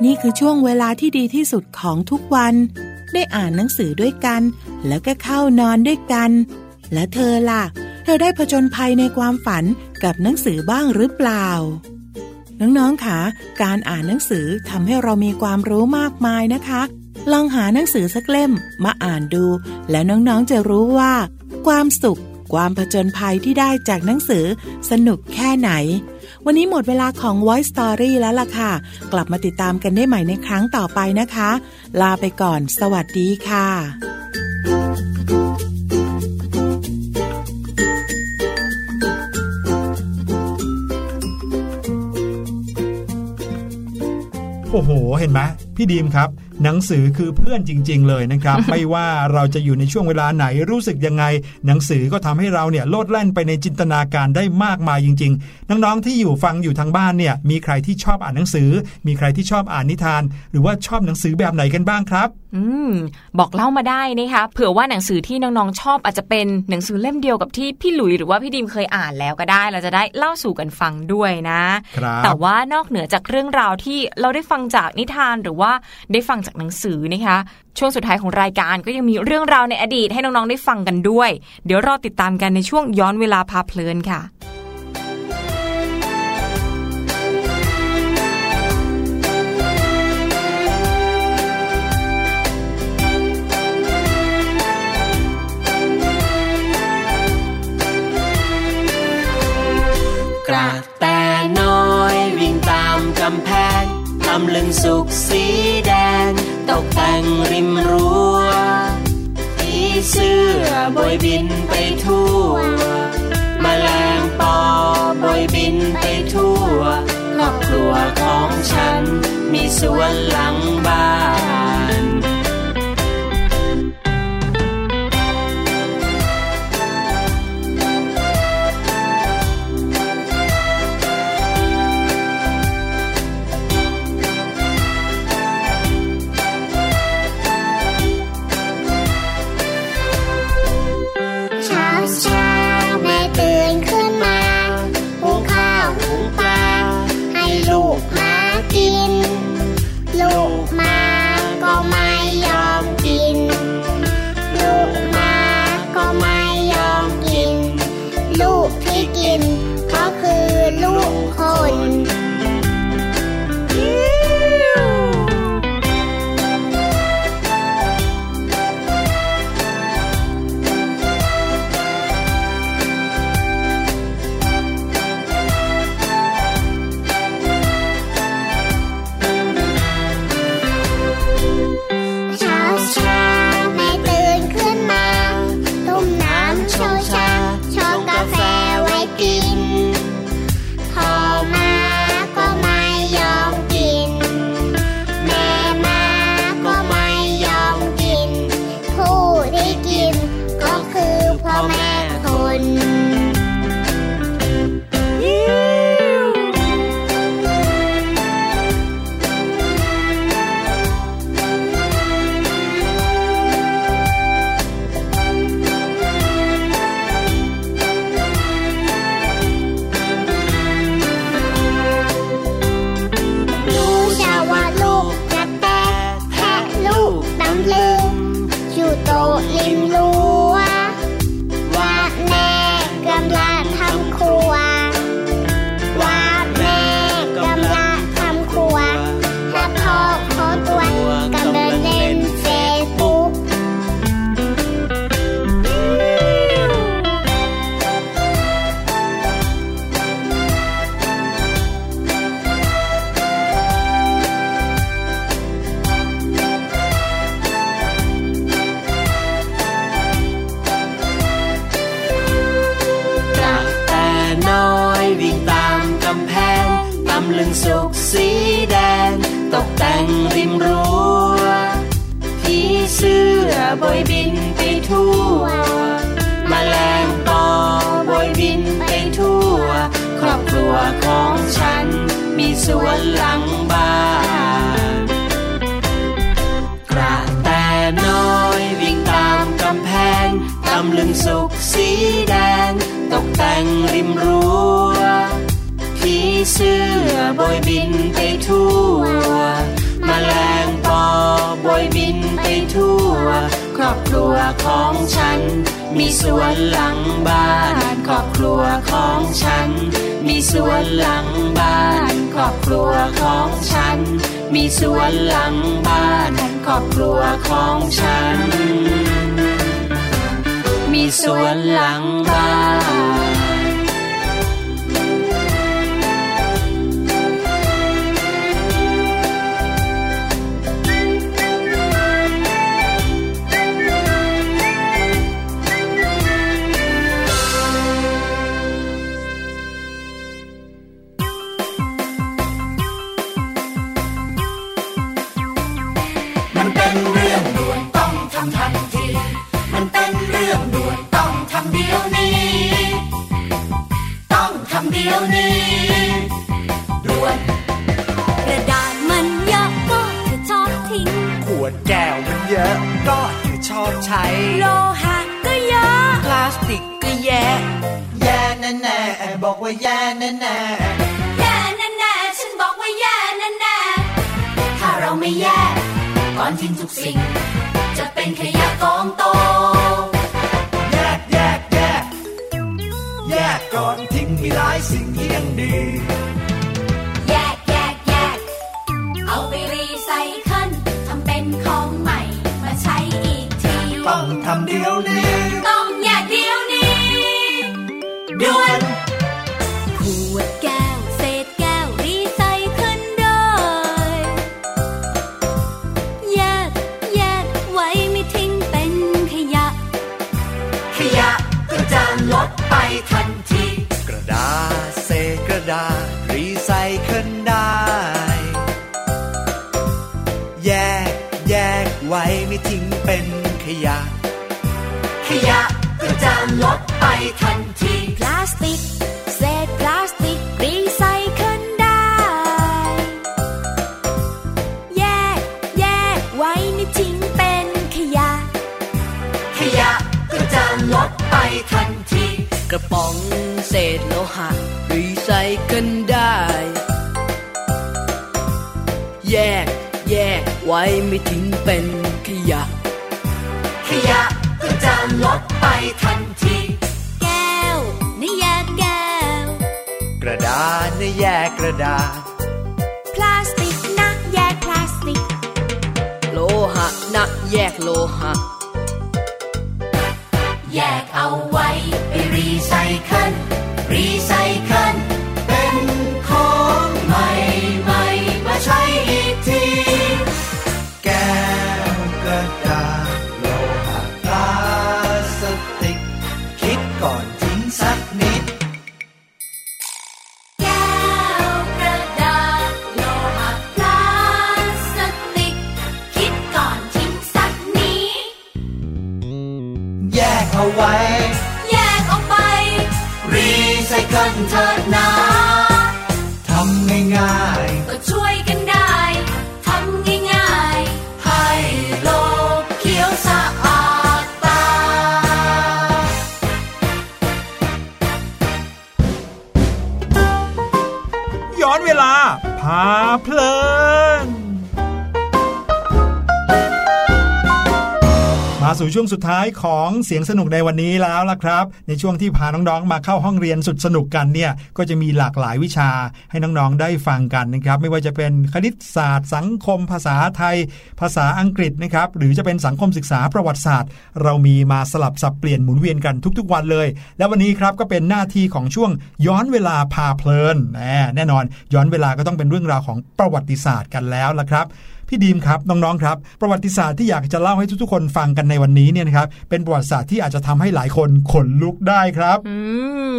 นี่คือช่วงเวลาที่ดีที่สุดของทุกวัน ได้อ่านหนังสือด้วยกัน แล้วก็เข้านอนด้วยกัน และเธอล่ะ เธอได้ผจญภัยในความฝันกับหนังสือบ้างหรือเปล่า น้องๆค่ะการอ่านหนังสือทำให้เรามีความรู้มากมายนะคะ ลองหาหนังสือสักเล่มมาอ่านดู แล้วน้องๆจะรู้ว่า ความสุข ความผจญภัยที่ได้จากหนังสือสนุกแค่ไหน วันนี้หมดเวลาของ Voice Story แล้วล่ะค่ะ กลับมาติดตามกันได้ใหม่ในครั้งต่อไปนะคะ ลาไปก่อน สวัสดีค่ะ โอ้โห เห็นไหมพี่ดีมครับ หนังสือคือเพื่อนจริง ๆ เลยนะครับ ไม่ว่าเราจะอยู่ในช่วงเวลาไหนรู้สึกยังไง หนังสือก็ทำให้เราเนี่ยโลดแล่นไปในจินตนาการได้มากมายจริง ๆ น้องๆที่อยู่ฟังอยู่ทางบ้านเนี่ยมีใครที่ชอบอ่านหนังสือ มีใครที่ชอบอ่านนิทาน หรือว่าชอบหนังสือแบบไหนกันบ้างครับ อืมบอกเล่ามาได้นะคะเผื่อว่าหนังสือที่น้องๆชอบอาจจะเป็นหนังสือเล่มเดียวกับที่พี่หลุยหรือว่าพี่ดิมเคยอ่านแล้วก็ได้ เราจะได้เล่าสู่กันฟังด้วยนะครับแต่ว่านอกเหนือจากเรื่องราวที่เราได้ฟังจากนิทานหรือว่าได้ฟังจากหนังสือนะคะ ช่วงสุดท้ายของรายการก็ยังมีเรื่องราวในอดีตให้น้องๆได้ฟังกันด้วย เดี๋ยวรอติดตามกันในช่วงย้อนเวลาพาเพลินค่ะ ยบินไปทั่วมแมลงปอบอยบินไปทั่ว ครอบครัวของฉันมีสวนหลังบ้าน ทั่ว ครอบครัวของฉัน มีสวนหลังบ้าน ครอบครัวของฉัน มีสวนหลังบ้าน ครอบครัวของฉัน มีสวนหลังบ้าน ครอบครัวของฉัน มีสวนหลังบ้านมัน ดี๋ยวนี้ด่วนกระดาษมันเยอะก็จะชอบทิ้ง ขวดแก้วมันเยอะก็ถือชอบใช้ โลหะก็เยอะ พลาสติกก็แย่แย่แน่แน่ๆบอกว่าแย่แน่แน่แย่แน่ๆฉันบอกว่าแย่แน่ๆถ้าเราไม่แยกก่อนทิ้งทุกสิ่ง จะเป็นขยะกองโต มีหลายสิ่งที่ยังดีๆแยกแยกแยกเอาไปรีไซเคิลทำเป็นของใหม่ มาใช้อีกที ต้องทำเดี๋ยวนี้ ต้องแยกเดี๋ยวนี้ด่วนขวดแก้วเศษแก้วรีไซเคิลได้ แยกแยกไว้ไม่ทิ้งเป็นขยะ ขยะก็จะลดไปทันที ระดาษรีไซเคิลได้ แยกแยกไว้ไม่ทิ้งเป็นขยะ ว้ไม่ทิ้งเป็นขยะ ขยะก็จะลดไปทันที แก้วนี่แยกแก้ว กระดาษนะแยกกระดาษ ย้อนเวลาพาเพลิน มาสู่ช่วงสุดท้ายของเสียงสนุกในวันนี้แล้วล่ะครับ ในช่วงที่พาน้องๆมาเข้าห้องเรียนสุดสนุกกันเนี่ยก็จะมีหลากหลายวิชาให้น้องๆได้ฟังกันนะครับ ไม่ว่าจะเป็นคณิตศาสตร์ สังคม ภาษาไทย ภาษาอังกฤษนะครับหรือจะเป็นสังคมศึกษาประวัติศาสตร์ เรามีมาสลับสับเปลี่ยนหมุนเวียนกันทุกๆวันเลย และวันนี้ครับก็เป็นหน้าที่ของช่วงย้อนเวลาพาเพลินแน่แน่นอน ย้อนเวลาก็ต้องเป็นเรื่องราวของประวัติศาสตร์กันแล้วล่ะครับ พี่ดีมครับน้องๆครับ ประวัติศาสตร์ที่อยากจะเล่าให้ทุกๆคนฟังกันในวันนี้เนี่ยนะครับเป็นประวัติศาสตร์ที่อาจจะทำให้หลายคนขนลุกได้ครับอื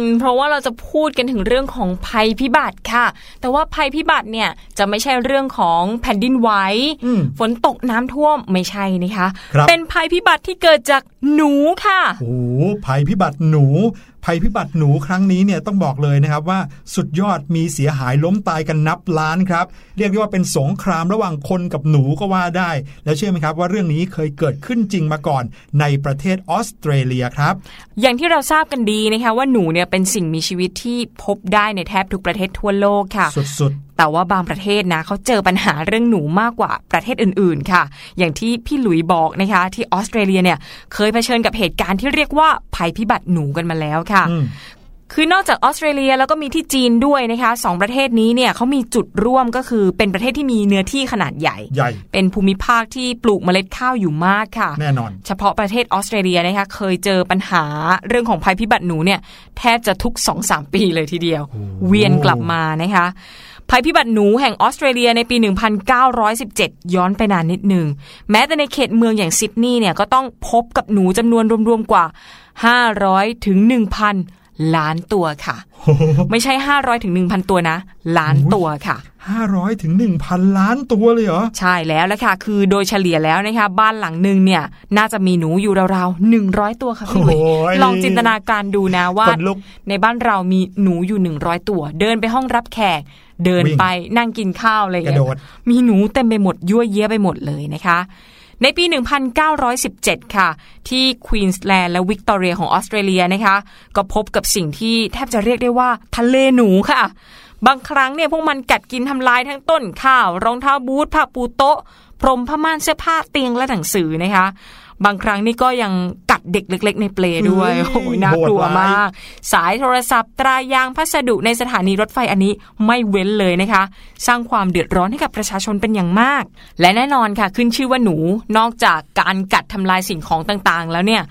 มเพราะว่าเราจะพูดกันถึงเรื่องของภัยพิบัติค่ะ แต่ว่าภัยพิบัติเนี่ยจะไม่ใช่เรื่องของแผ่นดินไหวอืมฝนตกน้ำท่วมไม่ใช่นะคะครับเป็นภัยพิบัติที่เกิดจากหนูค่ะโอ้โหภัยพิบัติหนู ภัยพิบัติหนูครั้งนี้เนี่ยต้องบอกเลยนะครับว่าสุดยอดมีเสียหายล้มตายกันนับล้านครับ เรียกได้ว่าเป็นสงครามระหว่างคนกับหนูก็ว่าได้ แล้วเชื่อไหมครับว่าเรื่องนี้เคยเกิดขึ้นจริงมาก่อนในประเทศออสเตรเลียครับ อย่างที่เราทราบกันดีนะคะว่าหนูเนี่ยเป็นสิ่งมีชีวิตที่พบได้ในแทบทุกประเทศทั่วโลกค่ะ สุด แต่ว่าบางประเทศนะเขาเจอปัญหาเรื่องหนูมากกว่าประเทศอื่นๆค่ะ อย่างที่พี่หลุยบอกนะคะ ที่ออสเตรเลียเนี่ยเคยเผชิญกับเหตุการณ์ที่เรียกว่าภัยพิบัติหนูกันมาแล้วค่ะๆอืมคือนอกจากออสเตรเลียแล้วก็มีที่จีนด้วยนะคะสองประเทศนี้เนี่ยเขามีจุดร่วมก็คือเป็นประเทศที่มีเนื้อที่ขนาดใหญ่ใหญ่ เป็นภูมิภาคที่ปลูกเมล็ดข้าวอยู่มากค่ะแน่นอน เฉพาะประเทศออสเตรเลียนะคะเคยเจอปัญหาเรื่องของภัยพิบัติหนูเนี่ยแทบจะทุก2-3ปีเลยทีเดียว เวียนกลับมานะคะ ภัยพิบัติหนูแห่งออสเตรเลียในปี 1917 ย้อนไปนานนิดหนึ่ง แม้แต่ในเขตเมืองอย่างซิดนีย์เนี่ยก็ต้องพบกับหนูจำนวนรวมๆกว่า 500 ถึง1,000 ล้านตัวค่ะ ไม่ใช่500ถึง1,000ตัวนะ ล้านตัวค่ะ500ถึง1,000ล้านตัวเลยเหรอ ใช่แล้วละค่ะ คือโดยเฉลี่ยแล้วนะคะ บ้านหลังหนึ่งเนี่ย น่าจะมีหนูอยู่ราวๆ100ตัวค่ะพี่หลุยโอ้ยลองจินตนาการดูนะว่าขนลุกในบ้านเรามีหนูอยู่100ตัว เดินไปห้องรับแขก เดินวิ่งไปนั่งกินข้าวอะไรอย่างกระเงี้โดยดมีหนูเต็มไปหมดยั้วเยี้ยไปหมดเลยนะคะ ในปี 1917 ค่ะ ที่ควีนส์แลนด์และวิกตอเรียของออสเตรเลียนะคะ ก็พบกับสิ่งที่แทบจะเรียกได้ว่าทะเลหนูค่ะ บางครั้งเนี่ยพวกมันกัดกินทำลายทั้งต้นข้าว รองเท้าบูทผ้าปูโต๊ะ พรมผ้าม่านเสื้อผ้าเตียงและหนังสือนะคะ บางครั้งนี่ก็ยัง ดเด็กเล็ก ๆ ในเปลด้วยเฮ้ยโอ้ยน่ากลัวโหดร้ายมาก สายโทรศัพท์ตรายางพัสดุในสถานีรถไฟอันนี้ไม่เว้นเลยนะคะ สร้างความเดือดร้อนให้กับประชาชนเป็นอย่างมาก และแน่นอนค่ะ ขึ้นชื่อว่าหนูนอกจากการกัดทำลายสิ่งของต่างๆ แล้วเนี่ย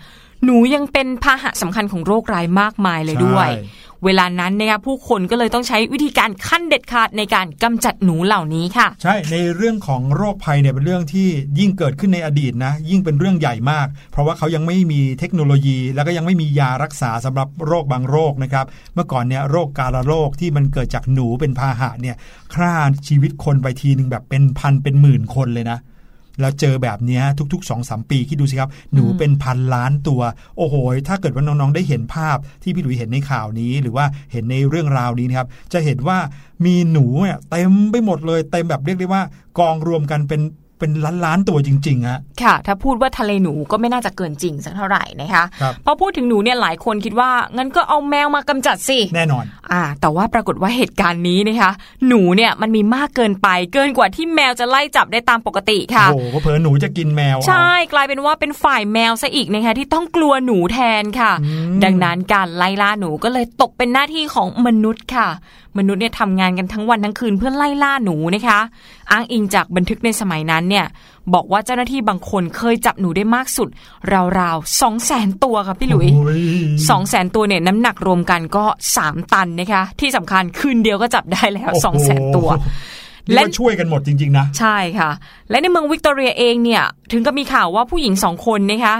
หนูยังเป็นพาหะสำคัญของโรคร้ายมากมายเลยด้วยใช่ เวลานั้นนะคะผู้คนก็เลยต้องใช้วิธีการขั้นเด็ดขาดในการกำจัดหนูเหล่านี้ค่ะ ใช่ในเรื่องของโรคภัยเนี่ยเป็นเรื่องที่ยิ่งเกิดขึ้นในอดีตนะยิ่งเป็นเรื่องใหญ่มาก เพราะว่าเขายังไม่มีเทคโนโลยี แล้วก็ยังไม่มียารักษาสำหรับโรคบางโรคนะครับเมื่อก่อนเนี่ยโรคกาฬโรคที่มันเกิดจากหนูเป็นพาหะเนี่ยฆ่าชีวิตคนไปทีหนึ่งแบบเป็นพันเป็นหมื่นคนเลยนะ แล้วเจอแบบเนี้ยทุก ๆ2อสปีคิดดูสิครับ หนูเป็นพันล้านตัว โอ้โห ถ้าเกิดว่าน้อง ๆ ได้เห็นภาพที่พี่หลุยเห็นในข่าวนี้ หรือว่าเห็นในเรื่องราวนี้นะครับ จะเห็นว่ามีหนูเนี่ยเต็มไปหมดเลย เต็มแบบเรียกได้ว่ากองรวมกันเป็น เป็นล้านล้านๆตัวจริงๆฮะค่ะ ถ้าพูดว่าทะเลหนูก็ไม่น่าจะเกินจริงสักเท่าไหร่นะคะครับพอพูดถึงหนูเนี่ยหลายคนคิดว่างั้นก็เอาแมวมากำจัดสิแน่นอน อ่า แต่ว่าปรากฏว่าเหตุการณ์นี้นะคะ หนูเนี่ยมันมีมากเกินไปเกินกว่าที่แมวจะไล่จับได้ตามปกติค่ะโอ้โหเผลอๆหนูจะกินแมวเอาใช่ กลายเป็นว่าเป็นฝ่ายแมวซะอีกนะคะที่ต้องกลัวหนูแทนค่ะอืมดังนั้นการไล่ล่าหนูก็เลยตกเป็นหน้าที่ของมนุษย์ค่ะมนุษย์เนี่ยทำงานกันทั้งวันทั้งคืนเพื่อไล่ล่าหนูนะคะ อ้างอิงจากบันทึกในสมัยนั้นเนี่ย บอกว่าเจ้าหน้าที่บางคนเคยจับหนูได้มากสุด ราวๆสองแสนตัวค่ะพี่หลุยโอ้ยสองแสนตัวเนี่ยน้ำหนักรวมกันก็สามตันนะคะ ที่สำคัญคืนเดียวก็จับได้แล้วสองแสนตัวเรียกว่าช่วยกันหมดจริง ๆ นะ ใช่ค่ะ และในเมืองวิกตอเรียเองเนี่ย ถึงกับมีข่าวว่าผู้หญิงสองคนนะคะ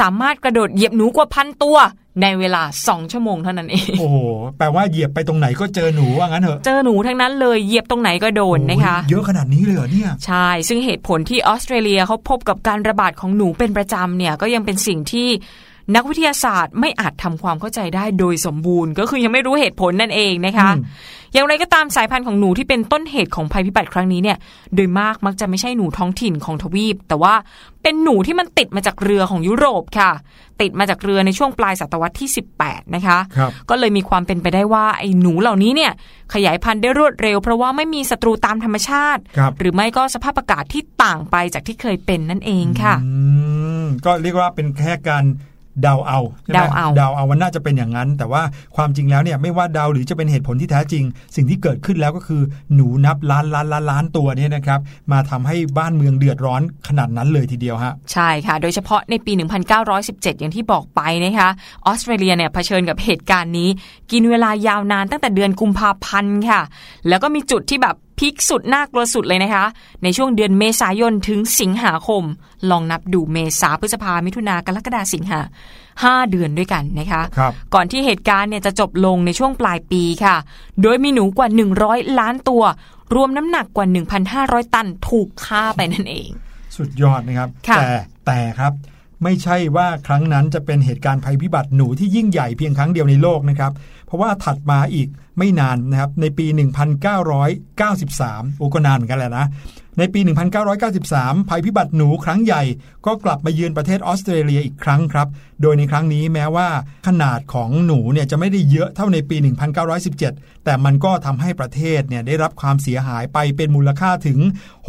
สามารถกระโดดเหยียบหนูกว่าพันตัว ในเวลาสองชั่วโมงเท่านั้นเอง โอ้โห แปลว่าเหยียบไปตรงไหนก็เจอหนูว่างั้นเถอะเจอหนูทั้งนั้นเลย เหยียบตรงไหนก็โดนนะคะโอ้ยเยอะขนาดนี้เลยเหรอเนี่ย ใช่ ซึ่งเหตุผลที่ออสเตรเลียเขาพบกับการระบาดของหนูเป็นประจำเนี่ย ก็ยังเป็นสิ่งที่นักวิทยาศาสตร์ไม่อาจทำความเข้าใจได้โดยสมบูรณ์ ก็คือยังไม่รู้เหตุผลนั่นเองนะคะ อืมอย่างไรก็ตามสายพันธุ์ของหนูที่เป็นต้นเหตุของภัยพิบัติครั้งนี้เนี่ย โดยมากมักจะไม่ใช่หนูท้องถิ่นของทวีป แต่ว่าเป็นหนูที่มันติดมาจากเรือของยุโรปค่ะ ติดมาจากเรือในช่วงปลายศตวรรษที่ 18 นะคะครับก็เลยมีความเป็นไปได้ว่าไอ้หนูเหล่านี้เนี่ยขยายพันธุ์ได้รวดเร็ว เพราะว่าไม่มีศัตรูตามธรรมชาติครับหรือไม่ก็สภาพอากาศที่ต่างไปจากที่เคยเป็นนั่นเองค่ะอืมก็เรียกว่าเป็นแค่การ เดาเอาใช่ไหมเดาเอาเดาเอาว่าน่าจะเป็นอย่างนั้น แต่ว่าความจริงแล้วเนี่ยไม่ว่าเดาหรือจะเป็นเหตุผลที่แท้จริง สิ่งที่เกิดขึ้นแล้วก็คือหนูนับล้านล้านล้านล้านตัวเนี่ยนะครับมาทำให้บ้านเมืองเดือดร้อนขนาดนั้นเลยทีเดียวฮะใช่ค่ะ โดยเฉพาะในปี 1917 อย่างที่บอกไปนะคะออสเตรเลียเนี่ยเผชิญกับเหตุการณ์นี้ กินเวลายาวนานตั้งแต่เดือนกุมภาพันธ์ค่ะ แล้วก็มีจุดที่แบบ พีคสุดน่ากลัวสุดเลยนะคะ ในช่วงเดือนเมษายนถึงสิงหาคม ลองนับดูเมษาพฤษภามิถุนากรกฎาสิงหาห้าเดือนด้วยกันนะคะครับก่อนที่เหตุการณ์เนี่ยจะจบลงในช่วงปลายปีค่ะ โดยมีหนูกว่า 100 ล้านตัว รวมน้ำหนักกว่า 1,500 ตันถูกฆ่าไปนั่นเอง สุดยอดนะครับค่ะแต่แต่ครับไม่ใช่ว่าครั้งนั้นจะเป็นเหตุการณ์ภัยพิบัติหนูที่ยิ่งใหญ่เพียงครั้งเดียวในโลกนะครับ เพราะว่าถัดมาอีก ไม่นานนะครับในปี 1993 โอ้ก็นานเหมือนกันแหละนะ ในปี 1993 ภัยพิบัติหนูครั้งใหญ่ ก็กลับมาเยือนประเทศออสเตรเลียอีกครั้งครับ โดยในครั้งนี้แม้ว่าขนาดของหนูเนี่ยจะไม่ได้เยอะเท่าในปี 1917 แต่มันก็ทำให้ประเทศเนี่ยได้รับความเสียหายไปเป็นมูลค่าถึง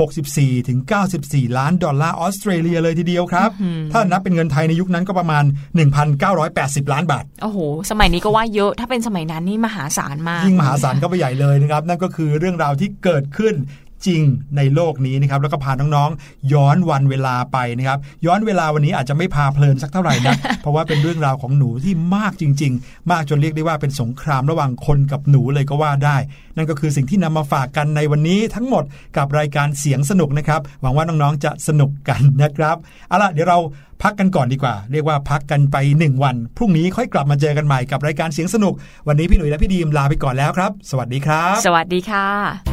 64ถึง94 ล้านดอลลาร์ออสเตรเลียเลยทีเดียวครับ ถ้านับเป็นเงินไทยในยุคนั้นก็ประมาณ 1,980 ล้านบาท โอ้โห สมัยนี้ก็ว่าเยอะ ถ้าเป็นสมัยนั้นนี่มหาศาลมากยิ่งมหาศาลก็ไปใหญ่เลยนะครับ นั่นก็คือเรื่องราวที่เกิดขึ้น จริงในโลกนี้นะครับแล้วก็พาน้องๆ ย้อนวันเวลาไปนะครับย้อนเวลาวันนี้อาจจะไม่พาเพลินสักเท่าไหร่นะเพราะว่าเป็นเรื่องราวของหนูที่มากจริง ๆ มากจนเรียกได้ว่าเป็นสงครามระหว่างคนกับหนูเลยก็ว่าได้ นั่นก็คือสิ่งที่นำมาฝากกันในวันนี้ทั้งหมดกับรายการเสียงสนุกนะครับหวังว่าน้องๆจะสนุกกันนะครับเอาล่ะเดี๋ยวเราพักกันก่อนดีกว่า เรียกว่าพักกันไป 1 วัน พรุ่งนี้ค่อยกลับมาเจอกันใหม่กับรายการเสียงสนุก วันนี้พี่หนุ่ยและพี่ดีมลาไปก่อนแล้วครับ สวัสดีครับ สวัสดีค่ะ